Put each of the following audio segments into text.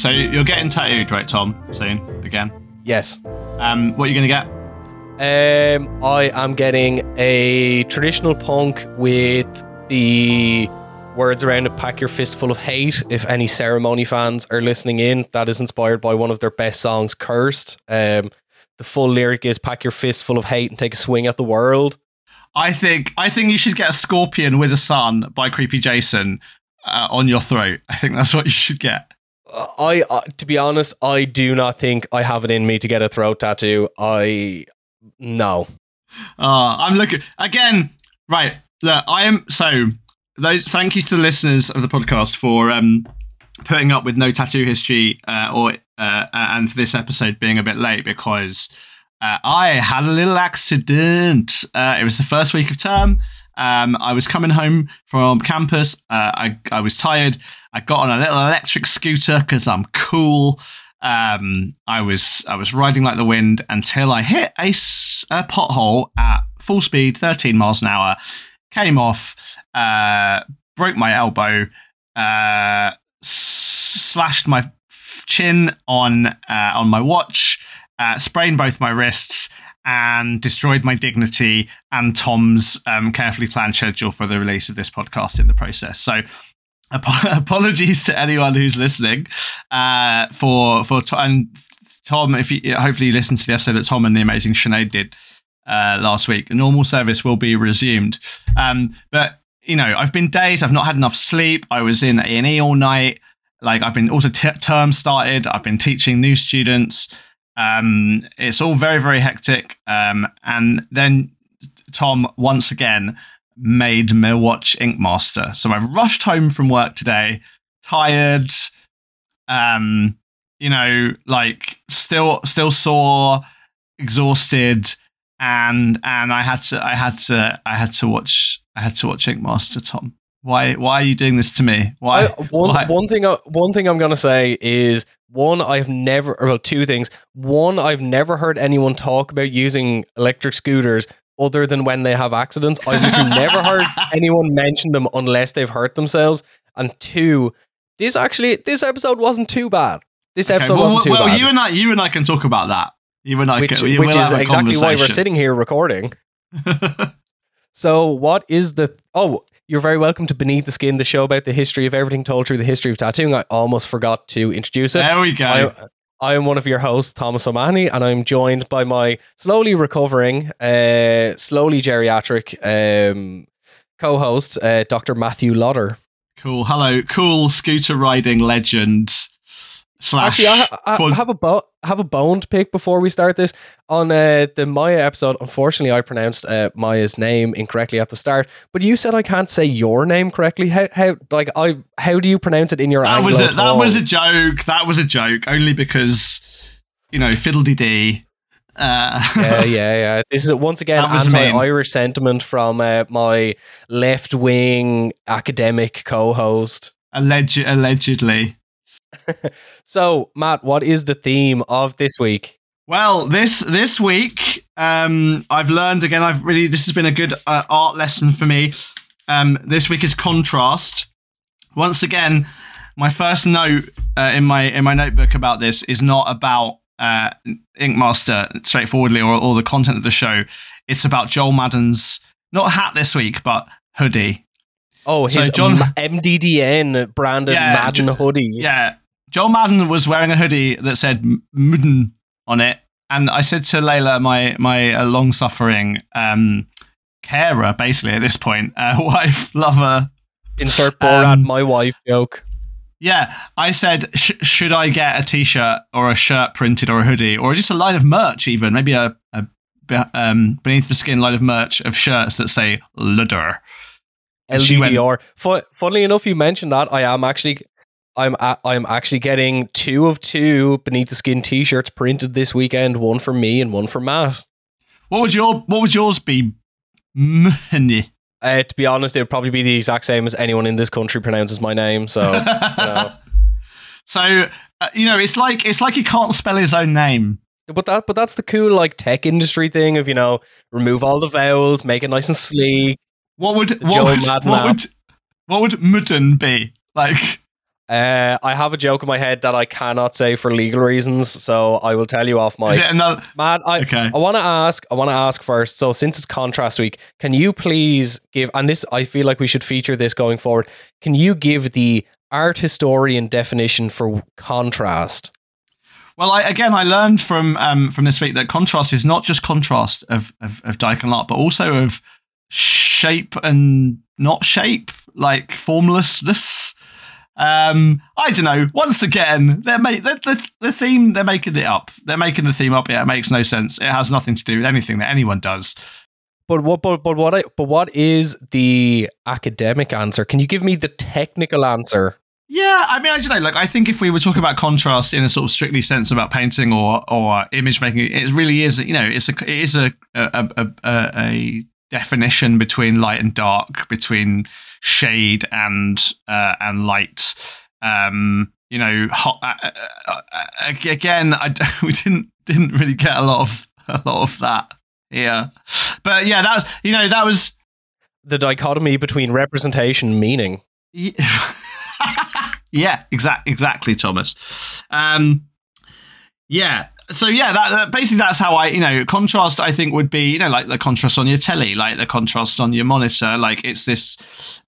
So you're getting tattooed, right, Tom? Soon again. Yes. Um, what are you gonna get? Um, I am getting a traditional punk with the words around it. Pack your fist full of hate. If any ceremony fans are listening in, that is inspired by one of their best songs, "Cursed." Um, the full lyric is "Pack your fist full of hate and take a swing at the world." I think I think you should get a scorpion with a sun by Creepy Jason uh, on your throat. I think that's what you should get. I, uh, to be honest, I do not think I have it in me to get a throat tattoo. I no. Uh, I'm looking again. Right, look, I am so. Those, thank you to the listeners of the podcast for um, putting up with no tattoo history uh, or uh, and for this episode being a bit late because uh, I had a little accident. Uh, it was the first week of term. Um, I was coming home from campus. Uh, I I was tired. I got on a little electric scooter because I'm cool. Um, I was I was riding like the wind until I hit a, a pothole at full speed, 13 miles an hour. Came off, uh, broke my elbow, uh, slashed my chin on uh, on my watch, uh, sprained both my wrists, and destroyed my dignity and Tom's um, carefully planned schedule for the release of this podcast in the process. So. apologies to anyone who's listening uh, for for and Tom. If you hopefully you listened to the episode that Tom and the amazing Sinead did uh, last week, normal service will be resumed. Um, but you know, I've been days. I've not had enough sleep. I was in A and E all night. Like I've been also t- term started. I've been teaching new students. Um, it's all very, very hectic. Um, and then Tom once again made me watch Ink Master. So I rushed home from work today, tired, um, you know, like still still sore, exhausted, and and I had to I had to I had to watch I had to watch Ink Master, Tom. Why why are you doing this to me? Why? I, one, why? one thing I, one thing I'm gonna say is one I've never well two things. One I've never heard anyone talk about using electric scooters other than when they have accidents. I've never heard anyone mention them unless they've hurt themselves. And two, this actually this episode wasn't too bad. This episode okay, well, wasn't too well, bad. you and I you and I can talk about that. You and I which, can, which we'll is exactly why we're sitting here recording. So, what is the? Oh, you're very welcome to Beneath the Skin, the show about the history of everything told through the history of tattooing. I almost forgot to introduce it. there we go. I, I am one of your hosts, Thomas O'Mahony, and I'm joined by my slowly recovering, uh, slowly geriatric um, co-host, uh, Dr. Matthew Lodder. cool. Hello, cool scooter riding legend slash. Actually, I, I, have a bo- have a bone to pick before we start this. On uh, the Maya episode, unfortunately, I pronounced uh, Maya's name incorrectly at the start. But you said I can't say your name correctly. How how like I how do you pronounce it in your that was a, that was a joke. That was a joke. Only because you know fiddle dee. Uh, yeah, yeah, yeah. This is once again anti-Irish sentiment from uh, my left-wing academic co-host. alleged, allegedly. So, Matt, what is the theme of this week? Well, this this week, um, I've learned again. I've really this has been a good uh, art lesson for me. Um, this week is contrast. Once again, my first note uh, in my in my notebook about this is not about uh, Ink Master straightforwardly or, or the content of the show. It's about Joel Madden's not hat this week, but hoodie. Oh, So his John- MDDN branded Yeah, Madden Jo- hoodie. Yeah, Joel Madden was wearing a hoodie that said M- Mudden on it, and I said to Layla, my my uh, long suffering um, carer, basically at this point, uh, wife, lover. Insert Borat, Um, my wife joke. Yeah, I said, sh- should I get a T-shirt or a shirt printed or a hoodie or just a line of merch, even maybe a, a um, beneath the skin line of merch of shirts that say Ludder. And she went- LDDR. Fu- funnily enough, you mentioned that I am actually, I'm a- I'm actually getting two of two beneath the skin T-shirts printed this weekend. One for me and one for Matt. What would your What would yours be? Mney. Uh, to be honest, it would probably be the exact same as anyone in this country pronounces my name. So, you know. So uh, you know, it's like it's like he can't spell his own name. but that but that's the cool like tech industry thing of you know remove all the vowels, make it nice and sleek. What would what would, what would what would Mudden be like? Uh, I have a joke in my head that I cannot say for legal reasons, so I will tell you off my. another? Matt, I, Okay. I want to ask. I want to ask first. So, since it's contrast week, can you please give? And this, I feel like we should feature this going forward. Can you give the art historian definition for contrast? Well, I, again, I learned from um, from this week that contrast is not just contrast of of, of and art, but also of shape and not shape, like formlessness. Um, I don't know. Once again, they're ma- the, the the theme they're making it up. They're making the theme up. Yeah, it makes no sense. It has nothing to do with anything that anyone does. But what? But, but what? I, but what is the academic answer? Can you give me the technical answer? Yeah, I mean, I don't know. Like, I think if we were talking about contrast in a sort of strictly sense about painting or or image making, it really is. You know, it's a it is a a, a, a, a definition between light and dark, between shade and uh, and light. Um, you know, hot, uh, uh, uh, again, I we didn't didn't really get a lot of a lot of that here, but yeah, that you know that was The dichotomy between representation and meaning. yeah, yeah exact, exactly, Thomas. Um, yeah. So yeah, that, that basically that's how I, you know, contrast. I think would be, you know, like the contrast on your telly, like the contrast on your monitor. Like it's this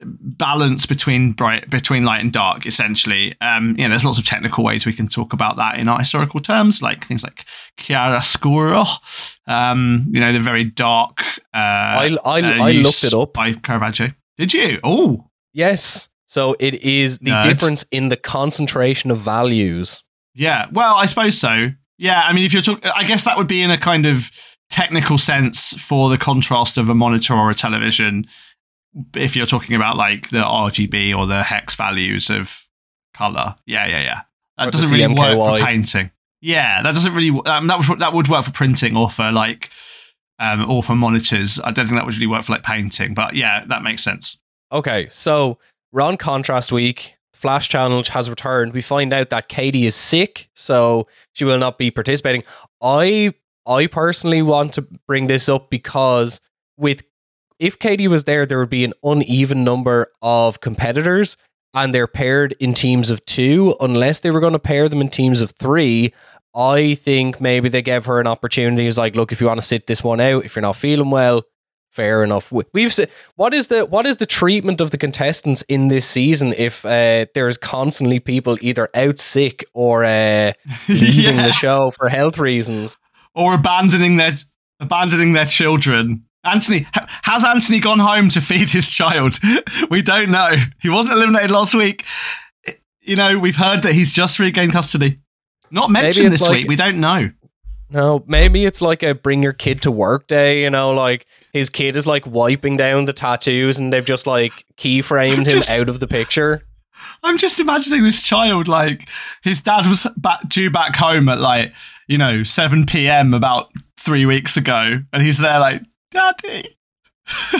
balance between bright, between light and dark, essentially. Um, you know, there's lots of technical ways we can talk about that in our historical terms, like things like chiaroscuro. Um, you know, the very dark. Uh, I I, uh, I looked it up. by Caravaggio. Did you? Oh, Yes. So it is the Nerd. difference in the concentration of values. Yeah, well, I suppose so. Yeah, I mean, if you're talking, I guess that would be in a kind of technical sense for the contrast of a monitor or a television. If you're talking about like the RGB or the hex values of color, yeah, yeah, yeah, that the doesn't really work for painting. Yeah, that doesn't really. Um, that would that would work for printing or for like, um, or for monitors. I don't think that would really work for like painting. But yeah, that makes sense. Okay, so we're on contrast week. Flash challenge has returned. We find out that Katie is sick, so she will not be participating. I I personally want to bring this up because with if Katie was there, there would be an uneven number of competitors, and they're paired in teams of two. Unless they were going to pair them in teams of three, I think maybe they gave her an opportunity. It's like, look, if you want to sit this one out, if you're not feeling well, fair enough. We- We've se- what is the what is the treatment of the contestants in this season if uh, there's constantly people either out sick or uh, leaving Yeah. the show for health reasons? or abandoning their abandoning their children. Anthony has Anthony gone home to feed his child? We don't know. He wasn't eliminated last week. You know, we've heard that he's just regained custody. Not mentioned this like- week. We don't know. No, maybe it's like a bring your kid to work day. You know, like his kid is like wiping down the tattoos, and they've just like keyframed him Just- out of the picture. I'm just imagining this child like his dad was back, due back home at like you know 7 p.m. about three weeks ago, and he's there like, "Daddy,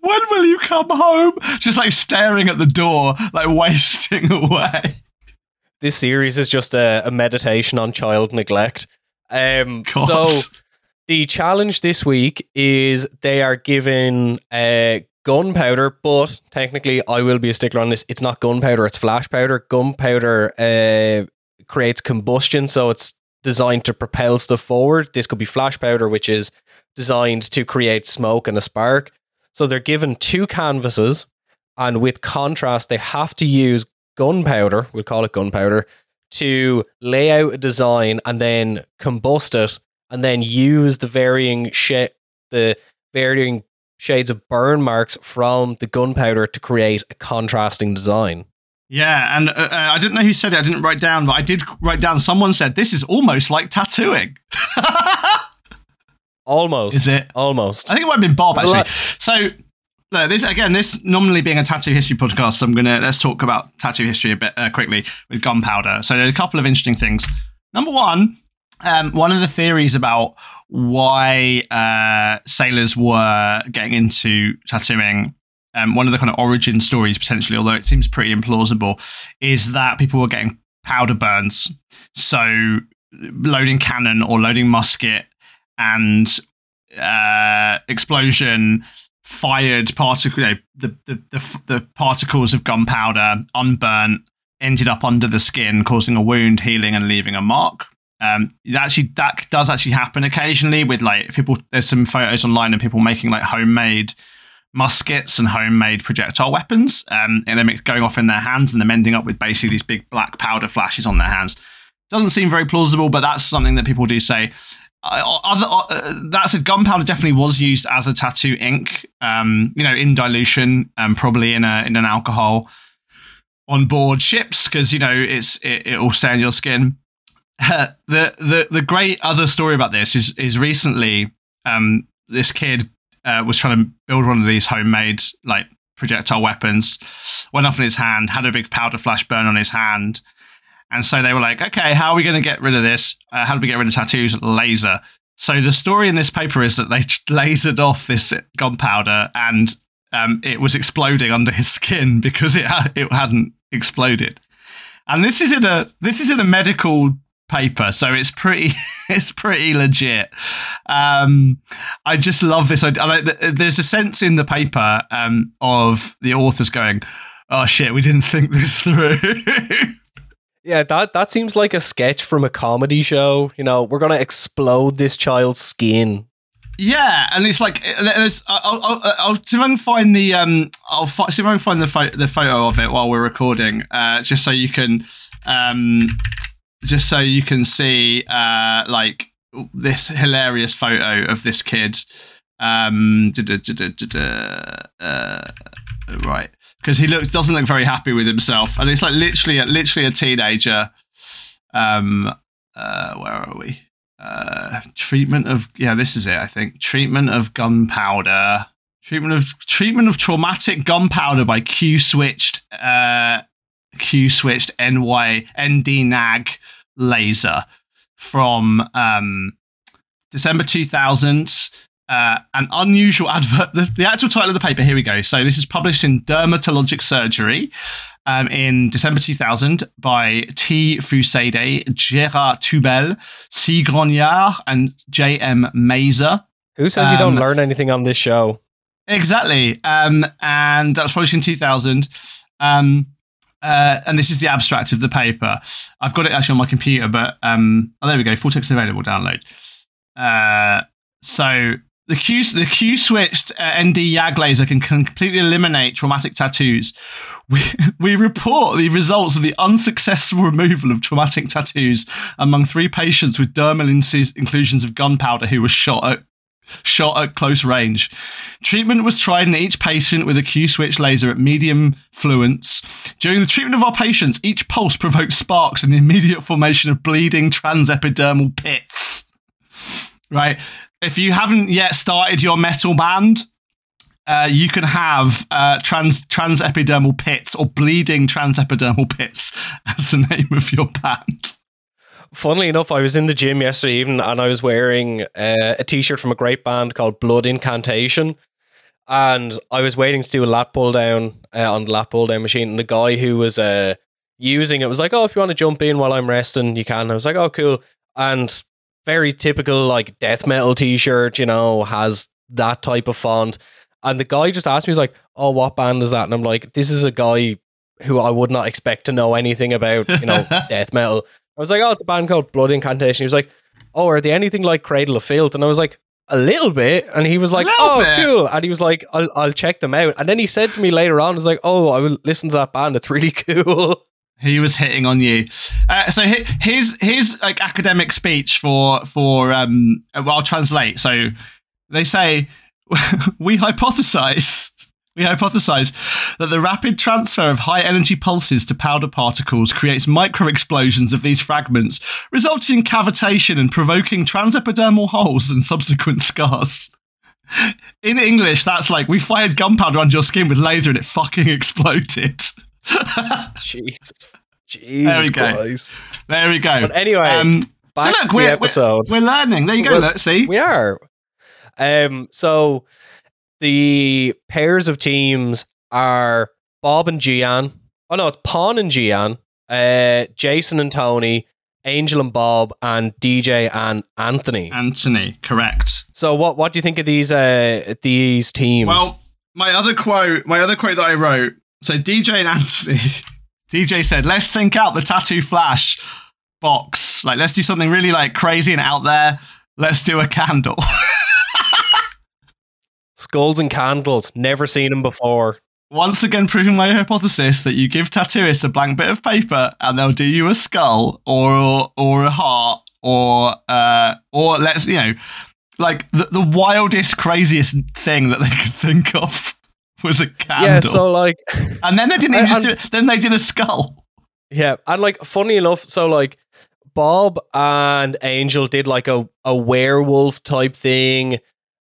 when will you come home?" Just like staring at the door, like wasting away. This series is just a, a meditation on child neglect. Um, so the challenge this week is they are given uh, gunpowder, but technically, I will be a stickler on this. It's not gunpowder; it's flash powder. Gunpowder uh, creates combustion, so it's designed to propel stuff forward. This could be flash powder, which is designed to create smoke and a spark. So they're given two canvases, and with contrast, they have to use gunpowder. We'll call it gunpowder to lay out a design and then combust it, and then use the varying shade, the varying shades of burn marks from the gunpowder to create a contrasting design. Yeah, and uh, uh, I didn't know who said it. I didn't write down, but I did write down. Someone said this is almost like tattooing. Almost. is it? Almost. I think it might have been Bob actually. So look, this again, this normally being a tattoo history podcast, I'm gonna let's talk about tattoo history a bit uh, quickly with gunpowder. So there are a couple of interesting things. Number one, um, one of the theories about why uh, sailors were getting into tattooing. Um, one of the kind of origin stories, potentially, although it seems pretty implausible, is that people were getting powder burns. So loading cannon or loading musket and uh, explosion fired particle, you know, the, the, the, the particles of gunpowder unburnt ended up under the skin, causing a wound, healing, and leaving a mark. Um, actually, that does actually happen occasionally with like people. There's some photos online of people making like homemade muskets and homemade projectile weapons, um, and they're going off in their hands and they're ending up with basically these big black powder flashes on their hands. Doesn't seem very plausible, but that's something that people do say. Uh, other, uh, that said, gunpowder definitely was used as a tattoo ink. Um, you know, in dilution, um, probably in a in an alcohol on board ships because you know it's it, it will stay on your skin. the the the great other story about this is is recently um, this kid uh, was trying to build one of these homemade like projectile weapons. Went off in his hand, had a big powder flash burn on his hand, and so they were like, "Okay, how are we going to get rid of this? Uh, how do we get rid of tattoos? Laser." So the story in this paper is that they lasered off this gunpowder and um, it was exploding under his skin because it ha- it hadn't exploded. And this is in a this is in a medical paper, so it's pretty it's pretty legit. Um, I just love this. I, I there's a sense in the paper um, of the authors going, "Oh shit, we didn't think this through." Yeah, that that seems like a sketch from a comedy show. You know, we're gonna explode this child's skin yeah, and it's like. I'll, I'll, I'll see if I can find the um. I'll fi- see if I can find the photo the photo of it while we're recording. Uh, just so you can um, just so you can see uh like this hilarious photo of this kid. Um, uh, right, because he looks doesn't look very happy with himself, and it's like literally literally a teenager. Um, uh, where are we? Uh, treatment of yeah, this is it. I think treatment of gunpowder. Treatment of treatment of traumatic gunpowder by Q switched uh, Q switched NY ND YAG laser from um, December 2000. Uh, an unusual advert. The, the, actual title of the paper, here we go. So, this is published in Dermatologic Surgery um, in December 2000 by T. Fusade, Gerard Toubel, C. Grognard, and J. M. Mazer. Who says um, you don't um, learn anything on this show? Exactly. Um, and that was published in 2000. Um, uh, and this is the abstract of the paper. I've got it actually on my computer, but um, oh, there we go. Full text available. Download. Uh, so the Q the Q switched uh, ND YAG laser can completely eliminate traumatic tattoos. We we report the results of the unsuccessful removal of traumatic tattoos among three patients with dermal inclusions of gunpowder who were shot at shot at close range. Treatment was tried in each patient with a Q switch laser at medium fluence. During the treatment of our patients, each pulse provoked sparks and the immediate formation of bleeding transepidermal pits. Right if you haven't yet started your metal band, uh, you can have uh, trans transepidermal pits or bleeding transepidermal pits as the name of your band. Funnily enough, I was in the gym yesterday evening and I was wearing uh, a t-shirt from a great band called Blood Incantation, and I was waiting to do a lat pull down uh, on the lat pull down machine, and the guy who was uh, using it was like, "Oh, if you want to jump in while I'm resting, you can." I was like, "Oh, cool." And very typical like death metal t-shirt, you know, has that type of font. And the guy just asked me, he's like, "Oh, what band is that?" And I'm like, "This is a guy who I would not expect to know anything about, you know, death metal." I was like, "Oh, it's a band called Blood Incantation." He was like, "Oh, are they anything like Cradle of Filth?" And I was like, "A little bit." And he was like, "Oh, bit. cool." And he was like, "I'll I'll check them out." And then he said to me later on, "He was like, oh, I will listen to that band. It's really cool." He was hitting on you. Uh, so his his like academic speech for for um. Well, I'll translate. So they say we hypothesize we hypothesize that the rapid transfer of high energy pulses to powder particles creates micro explosions of these fragments, resulting in cavitation and provoking transepidermal holes and subsequent scars. In English, that's like we fired gunpowder under your skin with laser and it fucking exploded. Jesus. Jesus there we go. Christ. There we go. But anyway, um, back so look, we're, episode. We're, we're, learning. There you go. Let's see. We are. Um, so the pairs of teams are Bob and Gian. Oh no, it's Pawn and Gian. Uh, Jason and Tony. Angel and Bob, and DJ and Anthony. Anthony, correct. So what what do you think of these uh these teams? Well, my other quote, my other quote that I wrote. So DJ and Anthony, DJ said, "Let's think out the tattoo flash box. Like, let's do something really like crazy and out there. Let's do a candle." Skulls and candles. Never seen them before. Once again, proving my hypothesis that you give tattooists a blank bit of paper and they'll do you a skull or or a heart or uh or let's you know like the, the wildest craziest thing that they could think of was a candle. Yeah, so like and then they didn't even and- just do it. Then they did a skull. Yeah, and like funny enough, so like Bob and Angel did like a, a werewolf type thing.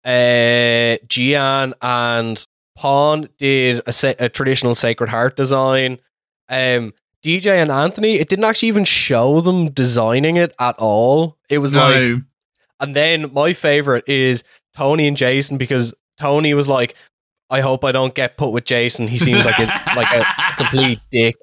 Uh Gian and Pawn did a, sa- a traditional Sacred Heart design. Um DJ and Anthony, it didn't actually even show them designing it at all. It was like and then my favorite is Tony and Jason because Tony was like, I hope I don't get put with Jason. He seems like a like a complete dick.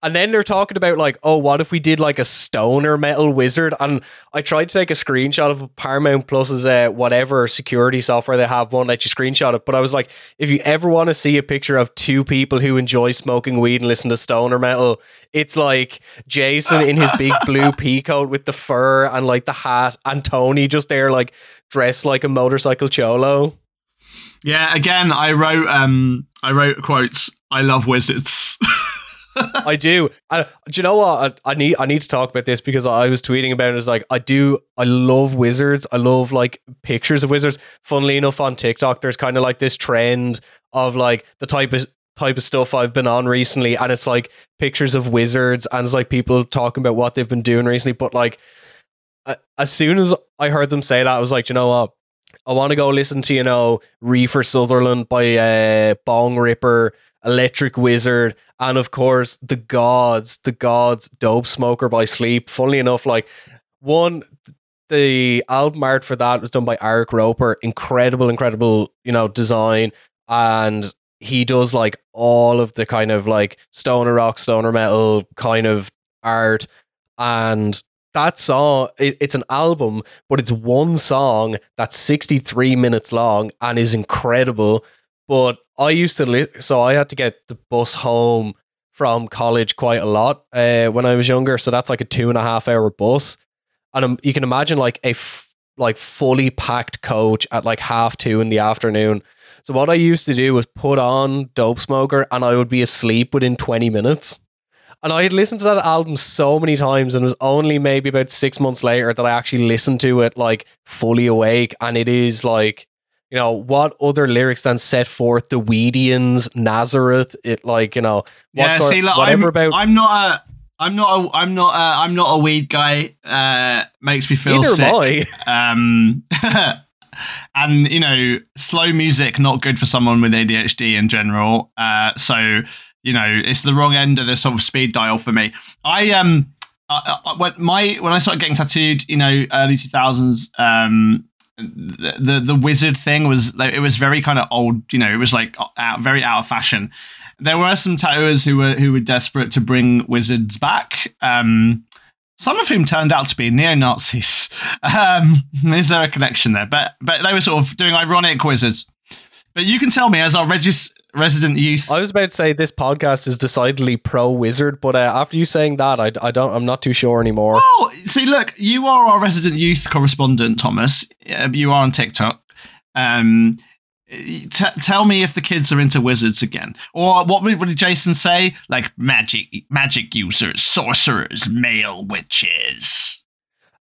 And then they're talking about like, oh, what if we did like a stoner metal wizard? And I tried to take a screenshot of Paramount Plus's uh, whatever security software they have, won't let you screenshot it. But I was like, if you ever want to see a picture of two people who enjoy smoking weed and listen to stoner metal, it's like Jason in his big blue pea coat with the fur and like the hat, and Tony just there like dressed like a motorcycle cholo. Yeah, again, I wrote um I wrote quotes. I love wizards. I do. I, do you know what? I, I need I need to talk about this because I was tweeting about it. It's like I do. I love wizards. I love like pictures of wizards. Funnily enough, on TikTok, there's kind of like this trend of like the type of type of stuff I've been on recently, and it's like pictures of wizards, and it's like people talking about what they've been doing recently. But like, as soon as I heard them say that, I was like, "Do you know what? I want to go listen to you know Reefer Sutherland by uh, Bongripper, Electric Wizard, and of course the gods, the gods, Dopesmoker by Sleep. Funnily enough, like one, the album art for that was done by Arik Roper. Incredible, incredible, you know, design, and he does like all of the kind of like stoner rock, stoner metal kind of art, and that song it, it's an album but it's one song that's 63 minutes long and is incredible. But i used to li- so i had to get the bus home from college quite a lot uh, when i was younger. So that's like a two and a half hour bus. And um, you can imagine like a f- like fully packed coach at like half two in the afternoon. So what i used to do was put on Dopesmoker and i would be asleep within 20 minutes and I had listened to that album so many times, and it was only maybe about six months later that I actually listened to it like fully awake. And it is like, you know, what other lyrics than set forth the Weedians, Nazareth? It like, you know, what yeah, sort, see, look, whatever I'm, about. I'm not a I'm not a I'm not a I'm not a weed guy. Uh makes me feel Neither sick. am I. Um and you know, slow music not good for someone with ADHD in general. Uh so you know, it's the wrong end of the sort of speed dial for me. I um I, I, when my when I started getting tattooed, you know, early 2000s um the, the the wizard thing was it was very kind of old you know it was like out, very out of fashion. There were some tattooers who were who were desperate to bring wizards back. Um some of whom turned out to be neo-nazis. Um is there a connection there but but they were sort of doing ironic wizards but you can tell me as our regis- resident youth I was about to say this podcast is decidedly pro wizard, but uh, after you saying that, I, I don't, I'm not too sure anymore. Oh, see, look, you are our resident youth correspondent, Thomas. Uh, You are on TikTok. Um, t- tell me if the kids are into wizards again, or what would, did Jason say? Like magic, magic users, sorcerers, male witches.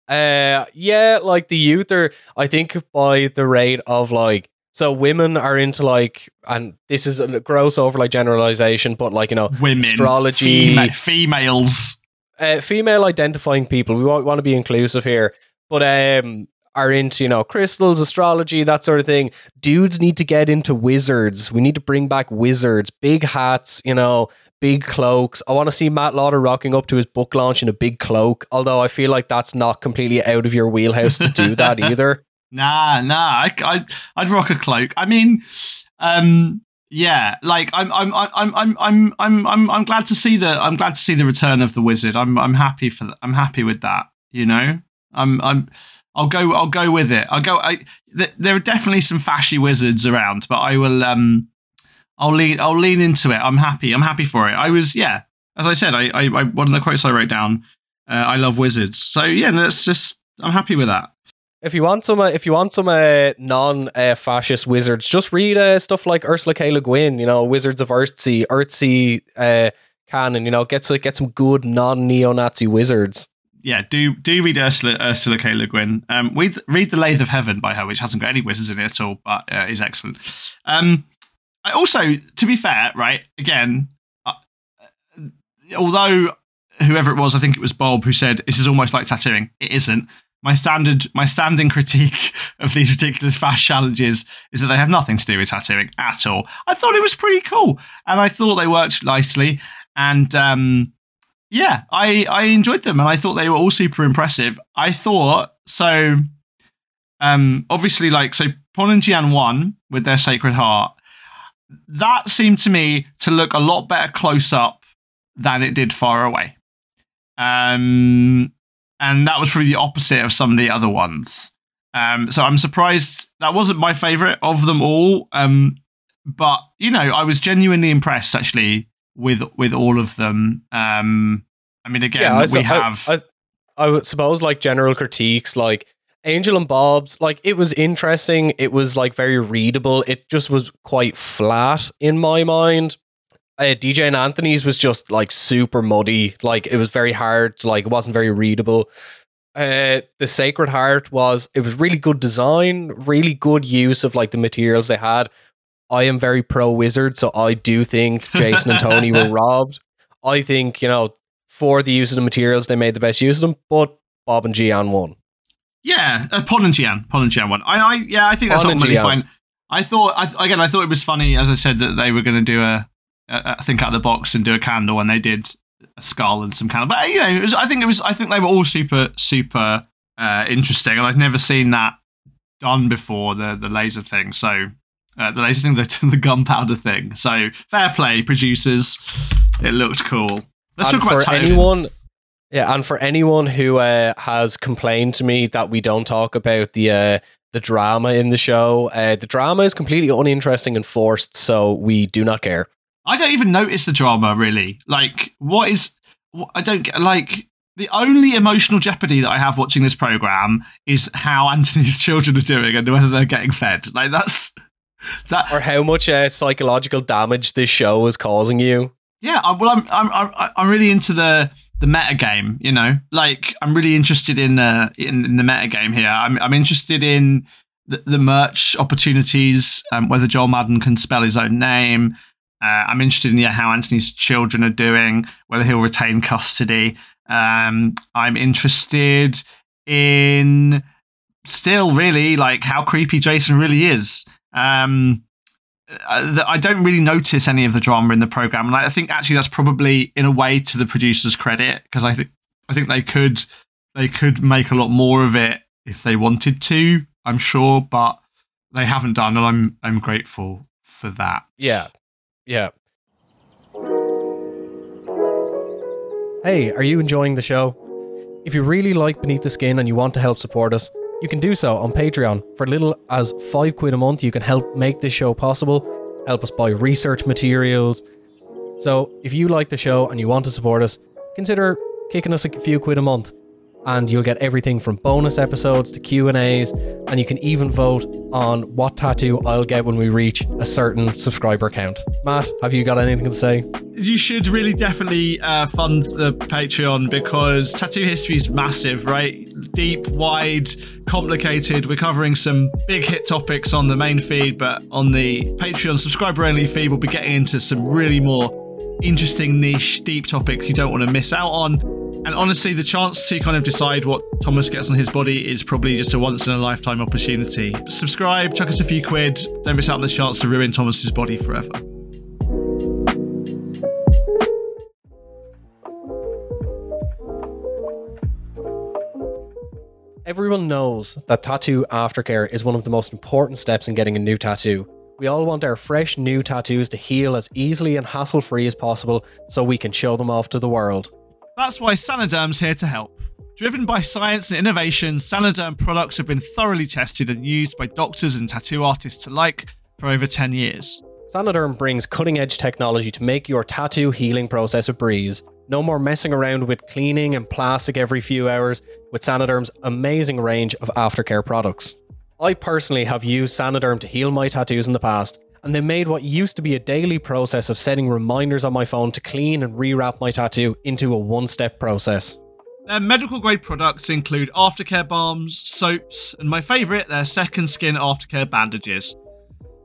Uh, yeah, like the youth are. I think by the rate of like, so women are into like, and this is a gross over like generalization, but like you know, Women, Astrology. fema- females. uh, female identifying people. We want, want to be inclusive here, but um, are into you know crystals, astrology, that sort of thing. Dudes need to get into wizards. We need to bring back wizards, big hats, you know, big cloaks. I want to see Matt Lodder rocking up to his book launch in a big cloak. Although I feel like that's not completely out of your wheelhouse to do that either. Nah, nah. I, I, I'd rock a cloak. I mean, um, yeah, like I'm, I'm, I'm, I'm, I'm, I'm, I'm, I'm glad to see the, I'm glad to see the return of the wizard. I'm, I'm happy for, I'm happy with that. You know, I'm, I'm, I'll go, I'll go with it. I'll go. I, th- there are definitely some fashy wizards around, but I will, um, I'll lean, I'll lean into it. I'm happy. I'm happy for it. I was, yeah. As I said, I, I, I one of the quotes I wrote down. Uh, I love wizards. So yeah, let's just. I'm happy with that. If you want some, uh, if you want some uh, non-fascist wizards, just read uh, stuff like Ursula K. Le Guin. You know, Wizards of Earthsea, Earthsea uh, canon. You know, get to get some good non-neo-Nazi wizards. Yeah, do do read Ursula Ursula K. Le Guin. Um, read read the Lathe of Heaven by her, which hasn't got any wizards in it at all, but uh, is excellent. Um, I also, to be fair, right again, uh, although whoever it was, I think it was Bob who said this is almost like tattooing. It isn't my standard my standing critique of these ridiculous fast challenges is that they have nothing to do with tattooing at all. I thought it was pretty cool, and I thought they worked nicely, and um, yeah, I I enjoyed them, and I thought they were all super impressive. I thought so. Um, obviously, like so, Pon and Gian won with their Sacred Heart. That seemed to me to look a lot better close up than it did far away. Um, and that was probably the opposite of some of the other ones. Um, so I'm surprised that wasn't my favorite of them all. Um, but you know, I was genuinely impressed actually with with all of them. Um, I mean, again, yeah, we have. I, I, I suppose like general critiques, like Angel and Bob's, like it was interesting. It was like very readable. It just was quite flat in my mind uh, DJ and Anthony's was just like super muddy. Like it was very hard. Like it wasn't very readable. Uh, the Sacred Heart was it was really good design, really good use of like the materials they had. I am very pro wizard, so I do think Jason and Tony were robbed. I think you know for the use of the materials, they made the best use of them. But Bob and Gian won. Yeah, uh, Pon and Gian, Pon and Gian won. I, I yeah, I think that's ultimately fine. I thought, I, again, I thought it was funny, as I said, that they were going to do a I think out of the box and do a candle, and they did a skull and some candle. But you know, was, I think it was. I think they were all super super uh, interesting, and I'd never seen that done before. The the laser thing, so uh, the laser thing, the the gunpowder thing. So fair play, producers. It looked cool. Let's and talk about anyone. Yeah, and for anyone who uh, has complained to me that we don't talk about the uh, the drama in the show, uh, the drama is completely uninteresting and forced, so we do not care. I don't even notice the drama really. Like, what is? I don't get. Like, the only emotional jeopardy that I have watching this program is how Anthony's children are doing and whether they're getting fed. Like, that's that, or how much uh, psychological damage this show is causing you. Yeah, I, well, I'm I'm I'm really into the the meta game. You know, like I'm really interested in uh in, in the meta game here. I'm I'm interested in the, the merch opportunities, um, whether Joel Madden can spell his own name, uh, I'm interested in yeah, how Anthony's children are doing, whether he'll retain custody. Um, I'm interested in still really like how creepy Jason really is. Um, uh, I don't really notice any of the drama in the program, and I think actually that's probably in a way to the producers' credit because I think I think they could they could make a lot more of it if they wanted to. I'm sure, but they haven't done, and I'm I'm grateful for that. Yeah, yeah. Hey, are you enjoying the show? If you really like Beneath the Skin and you want to help support us, you can do so on Patreon. For little as five quid a month, you can help make this show possible, help us buy research materials. So, if you like the show and you want to support us, consider kicking us a few quid a month and you'll get everything from bonus episodes to Q&As and you can even vote on what tattoo I'll get when we reach a certain subscriber count. Matt, have you got anything to say? You should really definitely uh, fund the Patreon because tattoo history is massive, right? Deep, wide, complicated. We're covering some big hit topics on the main feed, but on the Patreon subscriber only feed, we'll be getting into some really more interesting, niche, deep topics you don't want to miss out on. And honestly, the chance to kind of decide what Thomas gets on his body is probably just a once in a lifetime opportunity. Subscribe, chuck us a few quid. Don't miss out on the chance to ruin Thomas's body forever. Everyone knows that tattoo aftercare is one of the most important steps in getting a new tattoo. We all want our fresh new tattoos to heal as easily and hassle free as possible so we can show them off to the world. That's why Saniderm's here to help. Driven by science and innovation, Saniderm products have been thoroughly tested and used by doctors and tattoo artists alike for over 10 years. Saniderm brings cutting edge technology to make your tattoo healing process a breeze. No more messing around with cleaning and plastic every few hours with Saniderm's amazing range of aftercare products. I personally have used Saniderm to heal my tattoos in the past, and they made what used to be a daily process of setting reminders on my phone to clean and rewrap my tattoo into a one step process. Their medical grade products include aftercare balms, soaps, and my favourite, their second skin aftercare bandages.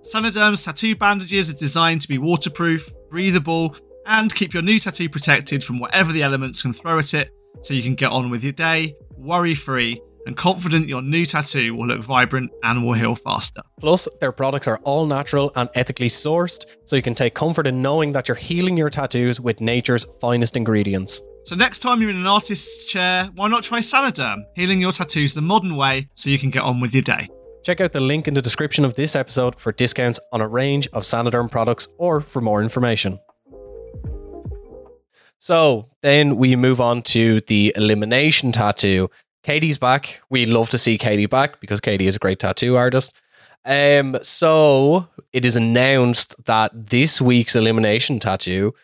Saniderm's tattoo bandages are designed to be waterproof, breathable, and keep your new tattoo protected from whatever the elements can throw at it so you can get on with your day, worry free, and confident your new tattoo will look vibrant and will heal faster. Plus, their products are all natural and ethically sourced, so you can take comfort in knowing that you're healing your tattoos with nature's finest ingredients. So next time you're in an artist's chair, why not try Saniderm, healing your tattoos the modern way so you can get on with your day. Check out the link in the description of this episode for discounts on a range of Saniderm products or for more information. So then we move on to the elimination tattoo. Katie's back. We love to see Katie back because Katie is a great tattoo artist. Um, so it is announced that this week's elimination tattoo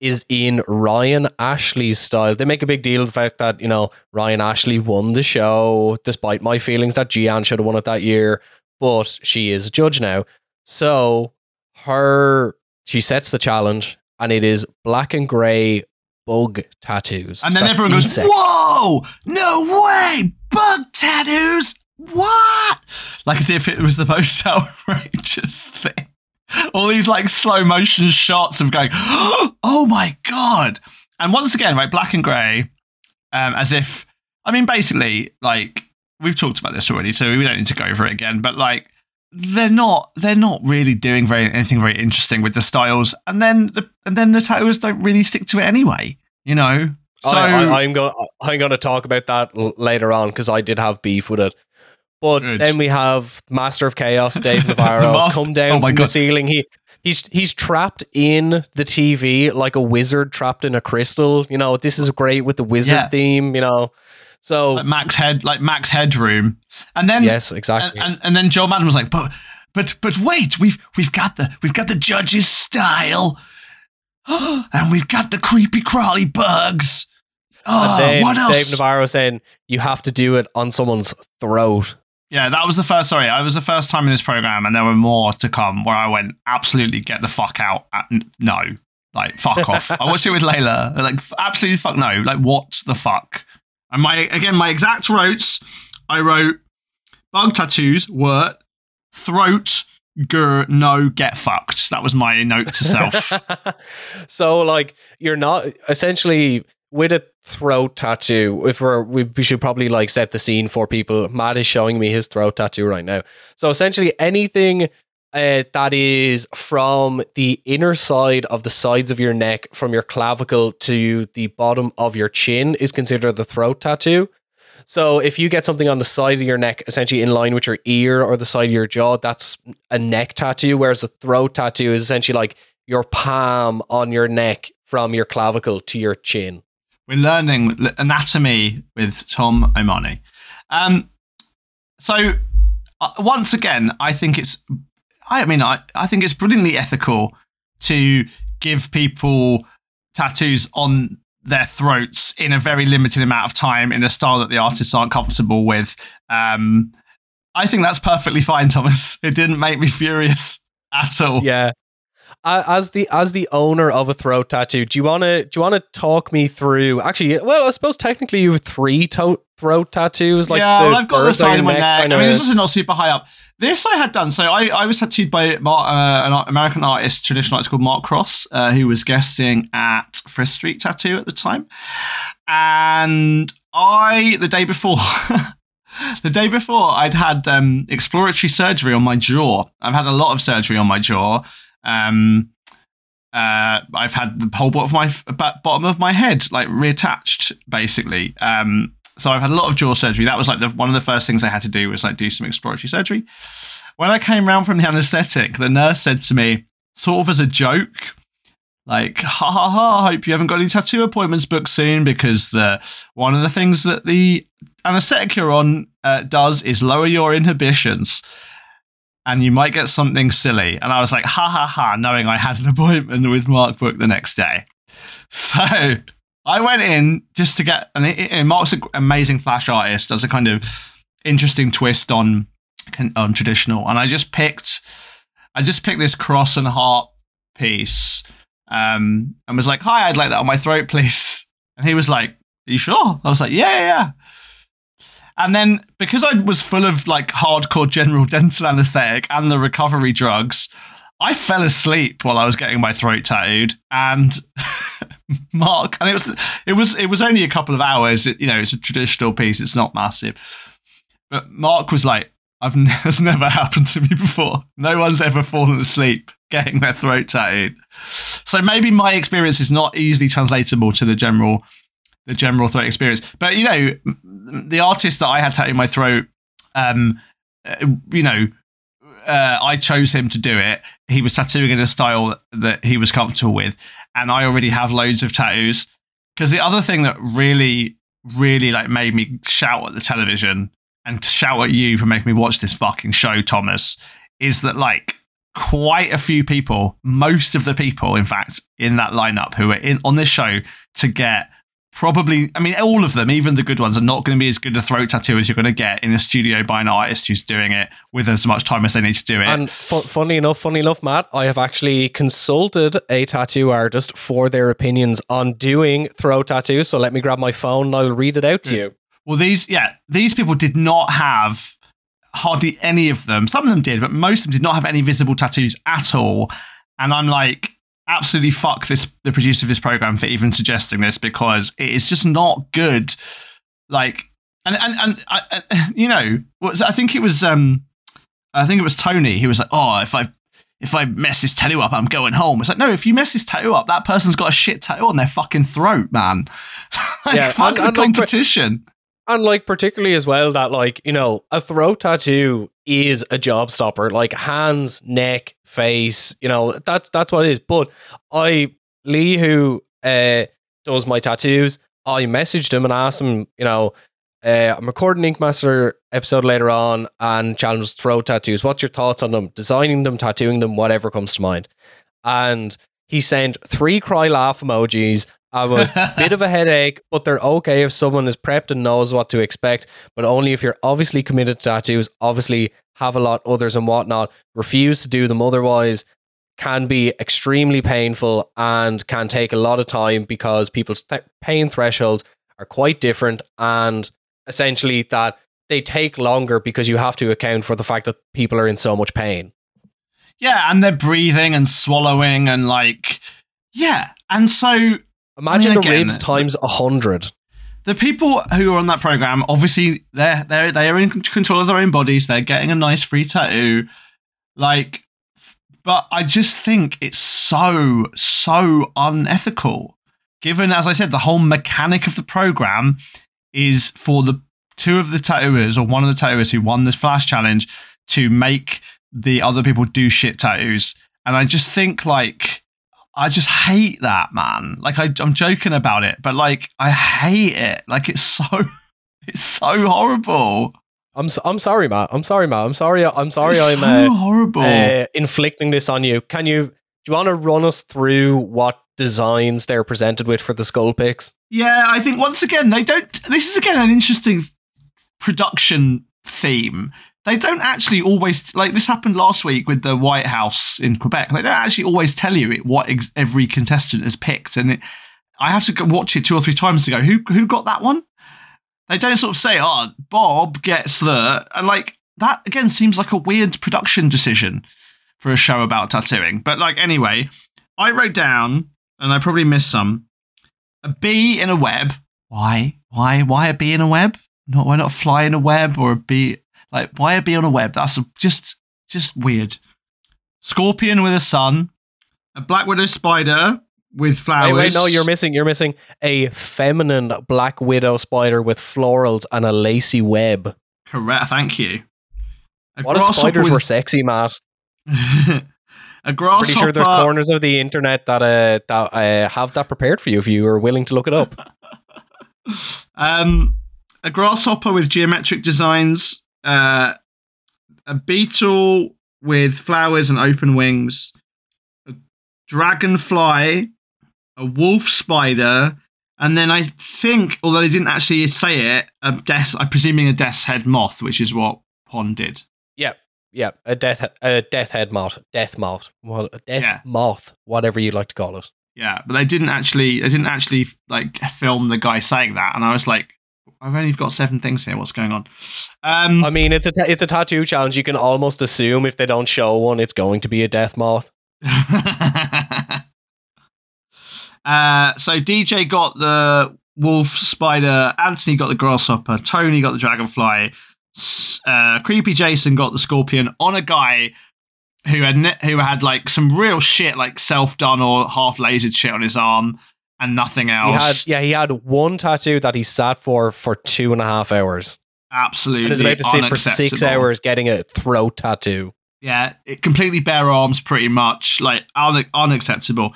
is in Ryan Ashley's style. They make a big deal of the fact that, you know, Ryan Ashley won the show, despite my feelings that Gian should have won it that year, but she is a judge now. So her she sets the challenge and it is black and grey bug tattoos. And then That's everyone goes. Whoa! No way! Bug tattoos? What? Like as if it was the most outrageous thing. All these like slow motion shots of going, oh my god! And once again, right, black and grey, um, as if I mean, basically, like we've talked about this already, so we don't need to go over it again. But like, they're not they're not really doing very anything very interesting with the styles, and then the and then the tattooers don't really stick to it anyway. You know, so I, I'm going. I'm going to talk about that l- later on because I did have beef with it. But Good. then we have Master of Chaos, Dave Navarro, Mas- come down Oh my from God. the ceiling. He he's he's trapped in the TV like a wizard trapped in a crystal. You know, this is great with the wizard Yeah. theme. You know, so like Max head like Max headroom, and then yes, exactly. and and then Joel Madden was like, but but but wait, we've we've got the we've got the judge's style, and we've got the creepy crawly bugs. Oh, and what else? Dave Navarro saying you have to do it on someone's throat. Yeah, that was the first. Sorry, I was the first time in this program, and there were more to come. Where I went, absolutely get the fuck out. Uh, No, like fuck off. I watched it with Layla. Like absolutely fuck no. Like what the fuck? And my again, my exact notes. I wrote bug tattoos were throat. Gur, no, get fucked. That was my note to self. so like you're not essentially with a throat tattoo if we're we, we should probably like set the scene for people matt is showing me his throat tattoo right now so essentially anything uh, that is from the inner side of the sides of your neck from your clavicle to the bottom of your chin is considered the throat tattoo so if you get something on the side of your neck, essentially in line with your ear or the side of your jaw, that's a neck tattoo. Whereas a throat tattoo is essentially like your palm on your neck from your clavicle to your chin. We're learning anatomy with Tom O'Mahony. Um, so uh, once again, I think it's, I mean, I, I think it's brilliantly ethical to give people tattoos on their throats in a very limited amount of time in a style that the artists aren't comfortable with. Um, I think that's perfectly fine, Thomas. It didn't make me furious at all. Yeah. As the as the owner of a throat tattoo, do you want to do you want to talk me through? Actually, well, I suppose technically you have three to- throat tattoos. Like yeah, well, I've got the side of my neck. kind I mean, it's also not super high up. This I had done. So I, I was tattooed by Mar- uh, an American artist, traditional artist called Mark Cross, uh, who was guesting at Frith Street Tattoo at the time. And I, the day before, the day before, I'd had um, exploratory surgery on my jaw. I've had a lot of surgery on my jaw. Um, uh, I've had the whole bottom of my bottom of my head like reattached, basically. Um, so I've had a lot of jaw surgery. That was like the, one of the first things I had to do was like do some exploratory surgery. when I came round from the anaesthetic, the nurse said to me, sort of as a joke, like, ha ha ha, I hope you haven't got any tattoo appointments booked soon because the one of the things that the anaesthetic you're on uh, does is lower your inhibitions and you might get something silly. And I was like, ha ha ha, knowing I had an appointment with Mark Book the next day. So I went in just to get, and, it, Mark's an amazing flash artist, does a kind of interesting twist on on traditional, and I just picked, I just picked this cross and heart piece, um, and was like, "Hi, I'd like that on my throat, please." And he was like, "Are you sure?" I was like, "Yeah, yeah." yeah. And then because I was full of like hardcore general dental anesthetic and the recovery drugs, I fell asleep while I was getting my throat tattooed. And Mark, and it was it was it was only a couple of hours. It, you know, it's a traditional piece. It's not massive. But Mark was like, "I've has never happened to me before. No one's ever fallen asleep getting their throat tattooed." So maybe my experience is not easily translatable to the general the general throat experience. But you know, the artist that I had tattooed my throat, um, uh, you know, uh, I chose him to do it. He was tattooing in a style that he was comfortable with, and I already have loads of tattoos. Because the other thing that really, really like made me shout at the television and shout at you for making me watch this fucking show, Thomas, is that like quite a few people, most of the people, in fact, in that lineup who were in on this show to get probably, I mean, all of them, even the good ones, are not going to be as good a throat tattoo as you're going to get in a studio by an artist who's doing it with as much time as they need to do it. And fu- funny enough, funny enough, Matt, I have actually consulted a tattoo artist for their opinions on doing throat tattoos. So let me grab my phone and I'll read it out to you. Well, these, yeah, these people did not have hardly any of them. Some of them did, but most of them did not have any visible tattoos at all. And I'm like, absolutely fuck this the producer of this program for even suggesting this because it is just not good. Like, and and and I, you know, was I think it was um, I think it was Tony. He was like, oh, if I if I mess this tattoo up, I'm going home. It's like, no, if you mess this tattoo up, that person's got a shit tattoo on their fucking throat, man. like, yeah, fuck and, the and competition. Like, and like particularly as well that like you know a throat tattoo is a job stopper. Like hands neck face you know that's that's what it is. But i lee who uh does my tattoos i messaged him and asked him you know uh, i'm recording ink master episode later on and challenge throw tattoos. What's your thoughts on them? Designing them tattooing them whatever comes to mind. And he sent three cry laugh emojis I was a bit of a headache, but they're okay if someone is prepped and knows what to expect, but only if you're obviously committed to tattoos, obviously have a lot others and whatnot, refuse to do them otherwise can be extremely painful and can take a lot of time because people's th- pain thresholds are quite different and essentially that they take longer because you have to account for the fact that people are in so much pain. Yeah, and they're breathing and swallowing and like yeah. And so Imagine I mean, the again, ribs times a hundred. The people who are on that program, obviously, they're they they are in control of their own bodies. They're getting a nice free tattoo, like. But I just think it's so so unethical. Given, as I said, the whole mechanic of the program is for the two of the tattooers or one of the tattooers who won this flash challenge to make the other people do shit tattoos. And I just think like I just hate that, man. Like I, I'm joking about it, but like I hate it. Like it's so, it's so horrible. I'm so, I'm sorry, Matt. I'm sorry, Matt. I'm sorry. I'm sorry. It's I'm so uh, horrible. Uh, inflicting this on you. Can you? Do you want to run us through what designs they're presented with for the skull picks? Yeah, I think once again they don't. This is again an interesting production theme they don't actually always like this happened last week with the White House in Quebec. They don't actually always tell you what ex- every contestant has picked, and it, I have to watch it two or three times to go who who got that one. They don't sort of say, "Oh, Bob gets the," and like that again seems like a weird production decision for a show about tattooing. But like anyway, I wrote down, and I probably missed some, a bee in a web. Why? Why? Why a bee in a web? Not why not fly in a web or a bee? Like, why a bee on a web? That's just just weird. Scorpion with a sun, a black widow spider with flowers. Wait, wait, no, you're missing. You're missing a feminine black widow spider with florals and a lacy web. Correct. Thank you. A What if spiders were sexy, Matt? a grasshopper. Pretty sure there's corners of the internet that uh, that uh, have that prepared for you if you are willing to look it up. um, a grasshopper with geometric designs. Uh, a beetle with flowers and open wings. A dragonfly. A wolf spider. And then I think, although they didn't actually say it, a death. I'm presuming a death's head moth, which is what Pond did. Yep, yep. a death a death head moth, death moth, well, a death Yeah. moth, whatever you'd like to call it. Yeah, but they didn't actually. They didn't actually like film the guy saying that, and I was like, I've only got seven things here. What's going on? Um, I mean, it's a ta- it's a tattoo challenge. You can almost assume if they don't show one, it's going to be a death moth. uh, so DJ got the wolf spider, Anthony got the grasshopper, Tony got the dragonfly, uh, creepy Jason got the scorpion on a guy who had ne- who had like some real shit, like self done or half lasered shit on his arm, and nothing He else. had yeah, he had one tattoo that he sat for for two and a half hours, Absolutely, and is about to sit for six hours getting a throat tattoo. Yeah, it completely bare arms, pretty much like un- unacceptable.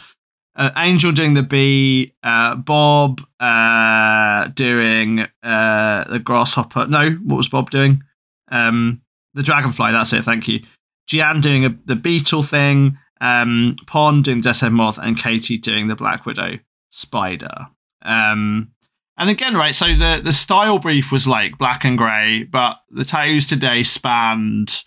Uh, Angel doing the bee, uh, Bob uh, doing uh, the grasshopper. No, what was Bob doing? Um, the dragonfly. That's it. Thank you. Gian doing a, the beetle thing. Um, Pond doing Death's Head Moth, and Katie doing the Black Widow spider. Um, and again, right. So the the style brief was like black and grey, but the tattoos today spanned